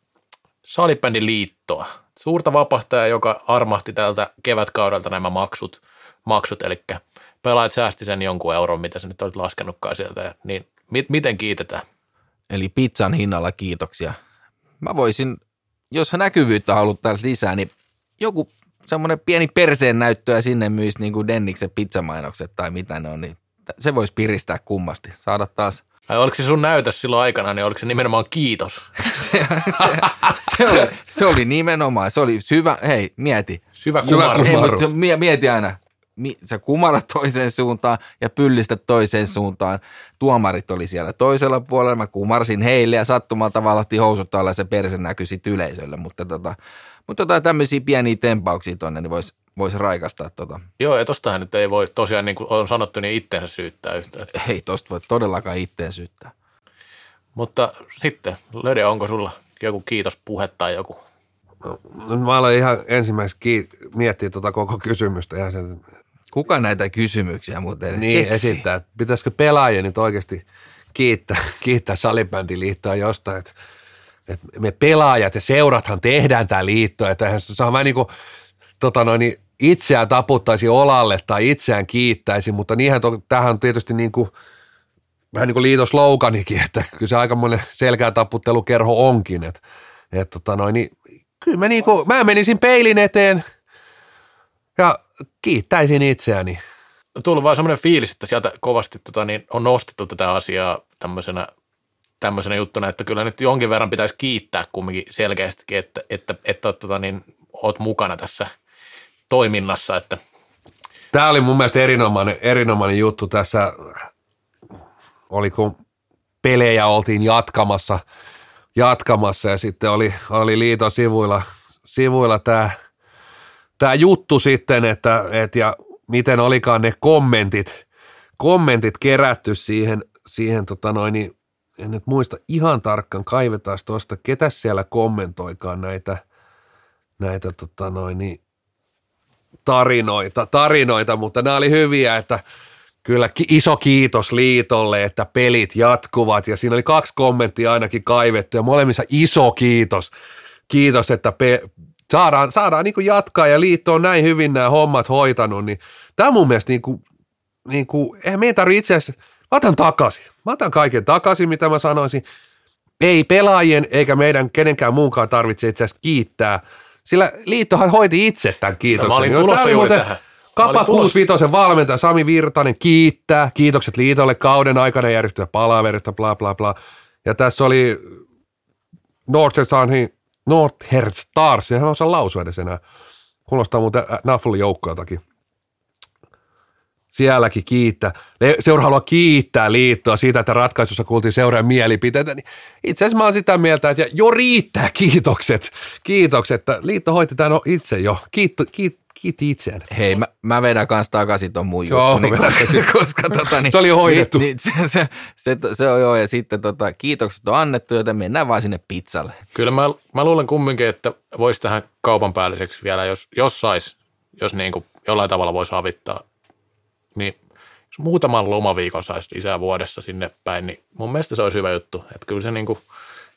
salibändin liittoa? Suurta vapahtajaa, joka armahti tältä kevätkaudelta nämä maksut, maksut eli pelaajat säästi sen jonkun euron, mitä sä nyt olet laskenutkaan sieltä, niin mi- miten kiitetään? Eli pizzan hinnalla kiitoksia. Mä voisin, jos näkyvyyttä haluttaa lisää, niin joku semmoinen pieni perseen näyttöä sinne myisi niin kuin Denniksen pizzamainokset tai mitä ne on, niin se voisi piristää kummasti. Saada taas Ai oliko se sun näytös silloin aikana, niin oliko se nimenomaan kiitos? se, se, se, oli, se oli nimenomaan, se oli syvä, hei mieti. Syvä. Ei, mutta mieti aina, sä kumarat toiseen suuntaan ja pyllistät toiseen suuntaan. Tuomarit oli siellä toisella puolella, mä kumarsin heille ja sattumalta valahti housut alla ja se perse näkyi sit yleisölle. Mutta, tota, mutta tota, tämmöisiä pieniä tempauksia tonne, niin voisi vois raikastaa tota. Joo, ja tostahan nyt ei voi tosiaan, niin kuin on sanottu, niin itteensä syyttää yhtään. Ei tosta voi todellakaan itteen syyttää. Mutta sitten, Löde, onko sulla joku kiitospuhe tai joku? No, mä aloin ihan ensimmäiseksi kiit- miettiä tuota koko kysymystä. Ja sen, Kuka näitä kysymyksiä muuten edes niin keksii? esittää, että pitäisikö pelaajia nyt oikeasti kiittää, kiittää salibändiliittoa jostain, että, että me pelaajat ja seurathan tehdään tämä liitto, että eihän se saa vähän niin kuin tota noin, niin itseään taputtaisi olalle tai itseään kiittäisi, mutta niinhän to, tämähän on tietysti niin kuin, vähän niin kuin liiton sloganikin, että kyllä se aikamoinen selkää taputtelukerho onkin, että, että tota noin, niin, kyllä mä, niin kuin, mä menisin peilin eteen ja kiittäisin itseäni. Tullut vaan semmoinen fiilis, että sieltä kovasti tota, niin on nostettu tätä asiaa tämmöisenä, tämmöisenä juttuna, että kyllä nyt jonkin verran pitäisi kiittää kumminkin selkeästikin, että, että, että, että tota, niin, oot mukana tässä toiminnassa, että Tämä oli mun mielestä erinomainen, erinomainen juttu tässä, oli kun pelejä oltiin jatkamassa, jatkamassa ja sitten oli, oli liiton sivuilla, sivuilla tämä, tämä juttu sitten, että et ja miten olikaan ne kommentit, kommentit kerätty siihen, siihen tota noin, niin en nyt muista ihan tarkkaan, kaivetaan tuosta, ketä siellä kommentoikaan näitä, näitä tota noin, niin tarinoita, tarinoita, mutta nämä oli hyviä, että kyllä iso kiitos liitolle, että pelit jatkuvat ja siinä oli kaksi kommenttia ainakin kaivettu ja molemmissa iso kiitos. Kiitos, että pe- saadaan, saadaan niin kuin jatkaa ja liitto on näin hyvin nämä hommat hoitanut, niin tämä mun mielestä niin kuin, niin kuin eihän meidän tarvitse itse asiassa, mä otan takaisin, mä otan kaiken takaisin, mitä mä sanoisin, ei pelaajien eikä meidän kenenkään muunkaan tarvitse itse asiassa kiittää, sillä liittohan hoiti itse tämän kiitoksen. No, mä olin tulossa juuri muuten tähän. Kapa olin tulossa- 65 valmentaja Sami Virtanen kiittää, kiitokset liitolle kauden aikana järjestöä palaverista, bla bla bla. Ja tässä oli Northern Northern Stars, ja hän osaa lausua edes enää. Kuulostaa muuten Nafflin joukkoiltakin. Sielläkin kiittää. Seura haluaa kiittää liittoa siitä, että ratkaisussa kuultiin seuraajan mielipiteitä. Niin itse asiassa mä oon sitä mieltä, että jo riittää kiitokset. Kiitokset, että liitto hoiti tämän itse jo. Kiitto, kiit, kiitti itseään. Hei, mä, mä vedän kanssa takaisin ton mun Joo, juttuni, vedä koska, koska tota, niin, Se oli jo hoidettu. Niin, niin, se, se, se, se, on joo, ja sitten tota, kiitokset on annettu, joten mennään vaan sinne pizzalle. Kyllä mä, mä luulen kumminkin, että voisi tähän kaupan päälliseksi vielä, jos, jos sais, jos niin kuin jollain tavalla voisi avittaa, niin jos muutaman lomaviikon saisi lisää vuodessa sinne päin, niin mun mielestä se olisi hyvä juttu. Että kyllä se niin kuin,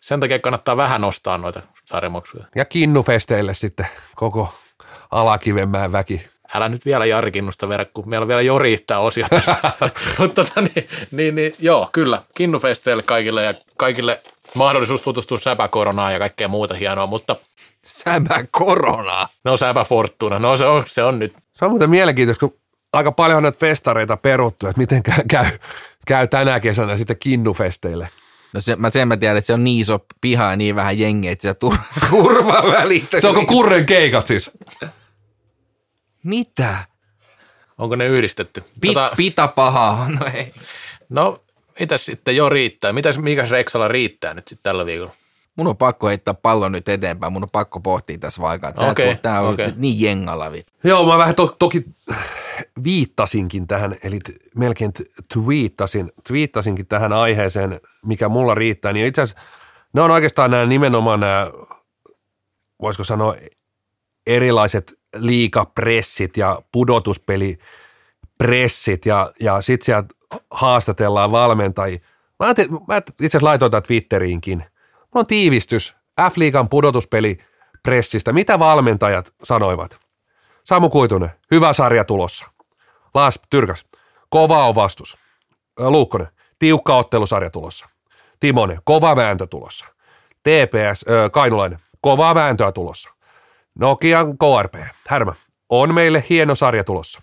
sen takia kannattaa vähän nostaa noita sarjamaksuja. Ja kinnufesteille sitten koko Alakivenmäen väki. älä nyt vielä Jari Kinnusta verran, kun meillä on vielä jo riittää osia. Mutta tota, niin, niin, niin, joo, kyllä, Kinnufesteille kaikille ja kaikille mahdollisuus tutustua säpäkoronaan ja kaikkea muuta hienoa, mutta Säbä korona. no säpä Fortuna, no se on, se on nyt. Se on muuten mielenkiintoista, kun aika paljon on näitä festareita peruttu, että miten käy, käy, käy tänä kesänä sitten kinnufesteille. No se, mä, sen mä tiedän, että se on niin iso piha ja niin vähän jengiä, että se tur, turva. Se onko kurren keikat siis? Mitä? Onko ne yhdistetty? Pit, Tota, pita pahaa. No ei. no, mitäs sitten jo riittää? Mitäs, mikäs Reksalla riittää nyt sitten tällä viikolla? Mun on pakko heittää pallon nyt eteenpäin. Mun on pakko pohtia tässä vaikka. Tää, Okei, okay, tää on nyt niin jengalla. Joo, mä vähän to, toki viittasinkin tähän, eli t- melkein twiittasin, twiittasinkin tähän aiheeseen, mikä mulla riittää, niin itse asiassa ne on oikeastaan nämä nimenomaan nämä, voisiko sanoa, erilaiset liikapressit ja pudotuspelipressit ja, ja sit sieltä haastatellaan valmentajia. Mä, mä itse asiassa laitoin tämän Twitteriinkin. Mulla on tiivistys F-liigan pudotuspelipressistä. Mitä valmentajat sanoivat? Samu Kuitunen, hyvä sarja tulossa. Laas Tyrkäs, kova on vastus. Luukkonen, tiukka ottelusarja tulossa. Timonen, kova vääntö tulossa. TPS, ö, Kainulainen, kovaa vääntöä tulossa. Nokian KRP, Härmä, on meille hieno sarja tulossa.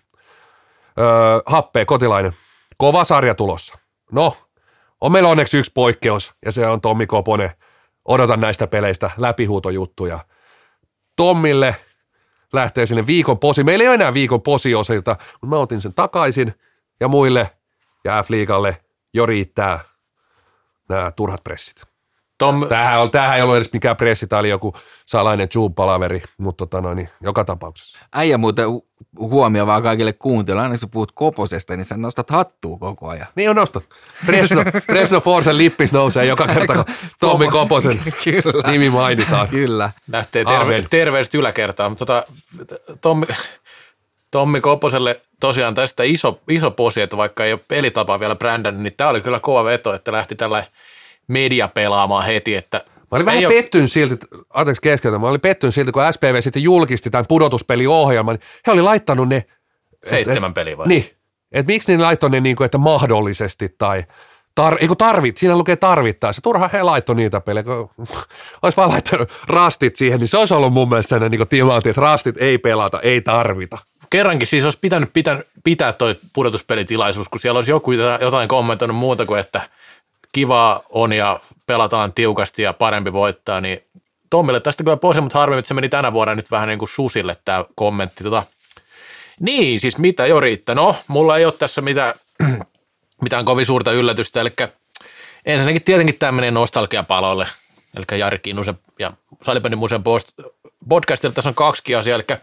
Öö, Happe, Kotilainen, kova sarja tulossa. No, on meillä onneksi yksi poikkeus, ja se on Tommi Koponen. Odotan näistä peleistä läpihuutojuttuja. Tommille lähtee sinne viikon posi. Meillä ei ole enää viikon posiosilta, mutta mä otin sen takaisin ja muille ja F-liigalle jo riittää nämä turhat pressit. Tom, Tämähän, on, tämähän ei ollut edes mikään pressi, tämä oli joku salainen Zoom-palaveri, mutta tota noin, niin joka tapauksessa. Äijä muuten hu- huomio vaan kaikille kuuntelijoille. Aina kun sä puhut Koposesta, niin sä nostat hattua koko ajan. Niin on nostot. Fresno, Fresno Forsen lippis nousee joka kerta, kun Tommi Koposen Kyllä. nimi mainitaan. Kyllä. lähtee terve, Aamen. terveiset yläkertaan. Mutta tota, Tommi, Tommi Koposelle tosiaan tästä iso, iso posi, että vaikka ei ole pelitapa vielä brändännyt, niin tämä oli kyllä kova veto, että lähti tällä media pelaamaan heti, että Mä olin vähän ei ole- pettynyt silti, anteeksi keskeltä, mä olin pettynyt silti, kun SPV sitten julkisti tämän pudotuspeliohjelman, niin he oli laittanut ne, seitsemän peliä vai? niin, että miksi ne laittoi ne niin kuin, että mahdollisesti tai Tar, eikö tarvit, siinä lukee tarvittaessa. Turha he laittoi niitä pelejä, kun olisi vaan laittanut rastit siihen, niin se olisi ollut mun mielestä sellainen niin timantti, että rastit ei pelata, ei tarvita. Kerrankin siis olisi pitänyt pitää, pitää toi pudotuspelitilaisuus, kun siellä olisi joku jotain kommentoinut muuta kuin, että kivaa on ja pelataan tiukasti ja parempi voittaa, niin Tommille tästä kyllä pois, mutta harmi, että se meni tänä vuonna nyt vähän niin kuin susille tämä kommentti. Tota, niin, siis mitä jo riittää? No, mulla ei ole tässä mitään, mitään kovin suurta yllätystä, eli ensinnäkin tietenkin tämä menee nostalgiapaloille, eli Jari Kinnusen ja Salibändin museon podcastilla tässä on kaksi asiaa, eli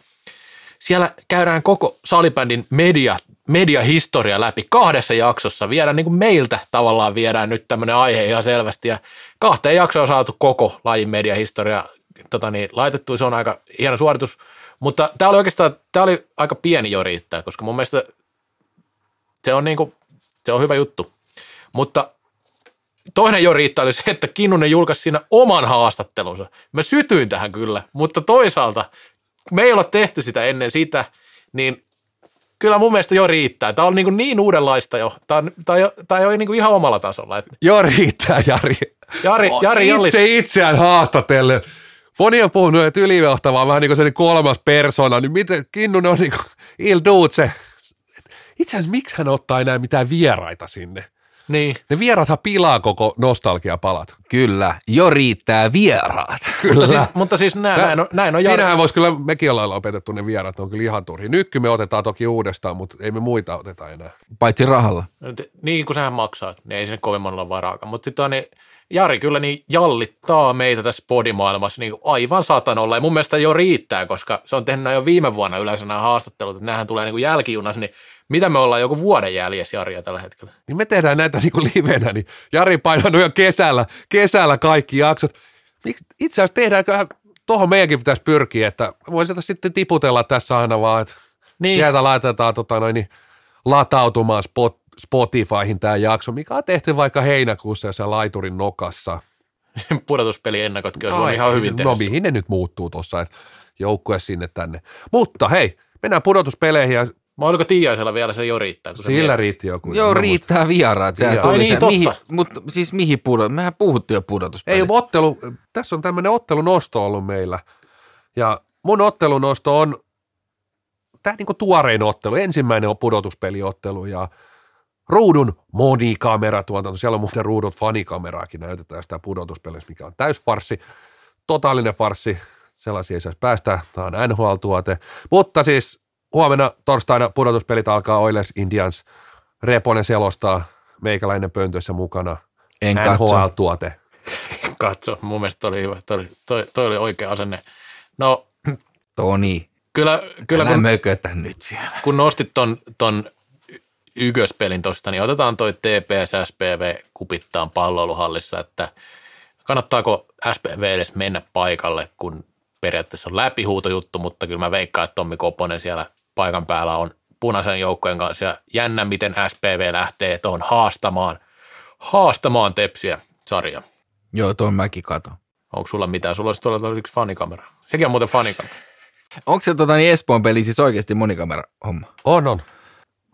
siellä käydään koko salibändin media, mediahistoria läpi kahdessa jaksossa. Viedään niin kuin meiltä tavallaan viedään nyt tämmöinen aihe ihan selvästi. Ja kahteen jaksoon on saatu koko lajin mediahistoria tota niin, laitettu. Se on aika hieno suoritus. Mutta tämä oli oikeastaan, tämä oli aika pieni jo riittää, koska mun mielestä se on, niin kuin, se on hyvä juttu. Mutta toinen jo riittää oli se, että Kinnunen julkaisi siinä oman haastattelunsa. Mä sytyin tähän kyllä, mutta toisaalta me ei olla tehty sitä ennen sitä, niin kyllä mun mielestä jo riittää. Tämä on niin, niin uudenlaista jo. Tämä on, tämä on, jo, tämä on jo niin kuin ihan omalla tasolla. Et Joo, riittää Jari. Jari, Jari Jallis, Itse itseään haastatellen. Moni on puhunut, että ylijohtava on vähän niin kuin sellainen kolmas persona, niin miten Kinnunen on niin kuin Il Duce. Itse asiassa miksi hän ottaa enää mitään vieraita sinne? niin, Ne vieraathan pilaa koko nostalgiapalat. Kyllä. Jo riittää vieraat. mutta siis, mutta siis näin, näin, on, näin on. Siinähän voisi kyllä, mekin ollaan opetettu ne vieraat, ne on kyllä ihan turhi. Nykky me otetaan toki uudestaan, mutta ei me muita oteta enää. Paitsi rahalla. Niin kuin sehän maksaa, niin ei sinne kovin monella varaakaan. Mutta sitten niin, Jari kyllä niin jallittaa meitä tässä podimaailmassa niin aivan satanolla. Ja mun mielestä jo riittää, koska se on tehnyt jo viime vuonna yleensä nämä haastattelut, että nämähän tulee niin kuin jälkijunassa, niin mitä me ollaan joku vuoden jäljessä Jaria tällä hetkellä? Niin me tehdään näitä niin kuin livenä, niin Jari painanut jo kesällä, kesällä kaikki jaksot. Itse asiassa tehdäänkö, tuohon meidänkin pitäisi pyrkiä, että voisi sitten tiputella tässä aina vaan, että Niin. sieltä laitetaan tota noin, niin, latautumaan spot, Spotifyhin tämä jakso, mikä on tehty vaikka heinäkuussa ja se laiturin nokassa. Pudotuspeliennakotkin olisi Ai, ihan hyvin tehdä. No mihin ne nyt muuttuu tuossa, että joukkue sinne tänne. Mutta hei, mennään pudotuspeleihin ja Mä oliko Tiiaisella vielä se jo riittää? sillä riitti joku. Joo, riittää vieraat. Sehän Joo. tuli Ai niin, se, totta. mihin, mutta siis mihin pudot? Mehän puhuttiin jo pudotuspelit. Ei ottelu, tässä on tämmöinen ottelunosto ollut meillä. Ja mun ottelunosto on tämä niinku tuorein ottelu, ensimmäinen on pudotuspeliottelu ja ruudun monikameratuotanto. Siellä on muuten ruudut fanikameraakin näytetään sitä pudotuspelissä, mikä on täysfarssi, totaalinen farssi. Sellaisia ei saisi päästä, tämä on NHL-tuote. Mutta siis huomenna torstaina pudotuspelit alkaa Oilers Indians. Reponen selostaa, meikäläinen pöntössä mukana. En katso. NHL-tuote. Katso, mun mielestä toi oli hyvä. Toi, oli- toi, toi oli oikea asenne. No, Toni, kyllä, kyllä älä kun, mökötä nyt siellä. kun nostit ton, ton y- ykköspelin tosta, niin otetaan toi TPS SPV kupittaan palloiluhallissa, että kannattaako SPV edes mennä paikalle, kun periaatteessa on läpihuutojuttu, mutta kyllä mä veikkaan, että Tommi Koponen siellä paikan päällä on punaisen joukkojen kanssa ja jännä, miten SPV lähtee tuohon haastamaan, haastamaan Tepsiä sarja. Joo, tuon mäkin katon. Onko sulla mitään? Sulla olisi tuolla yksi fanikamera. Sekin on muuten fanikamera. Onko se tota, niin Espoon peli siis oikeasti monikamera homma? On, on.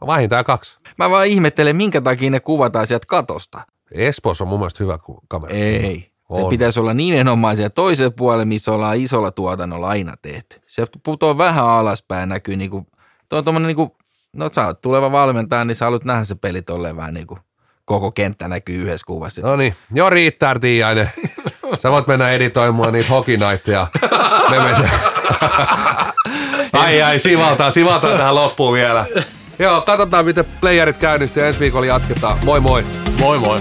Vähintään kaksi. Mä vaan ihmettelen, minkä takia ne kuvataan sieltä katosta. Espoossa on mun mielestä hyvä kamera. Ei. Se On. pitäisi olla nimenomaan siellä toisella puolella, missä ollaan isolla tuotannolla aina tehty. Se putoaa vähän alaspäin, näkyy niinku, tuo on tommonen niinku, no sä oot tuleva valmentaja, niin sä haluat nähdä se peli tolleen vähän niinku, koko kenttä näkyy yhdessä kuvassa. No niin, joo riittää Tiiainen. Sä voit mennä editoimaan niitä hokinaitteja. Me mennään. ai ai, sivaltaa, sivaltaa tähän loppuun vielä. Joo, katsotaan miten playerit käynnistyy. Ensi viikolla jatketaan. Moi moi. Moi moi!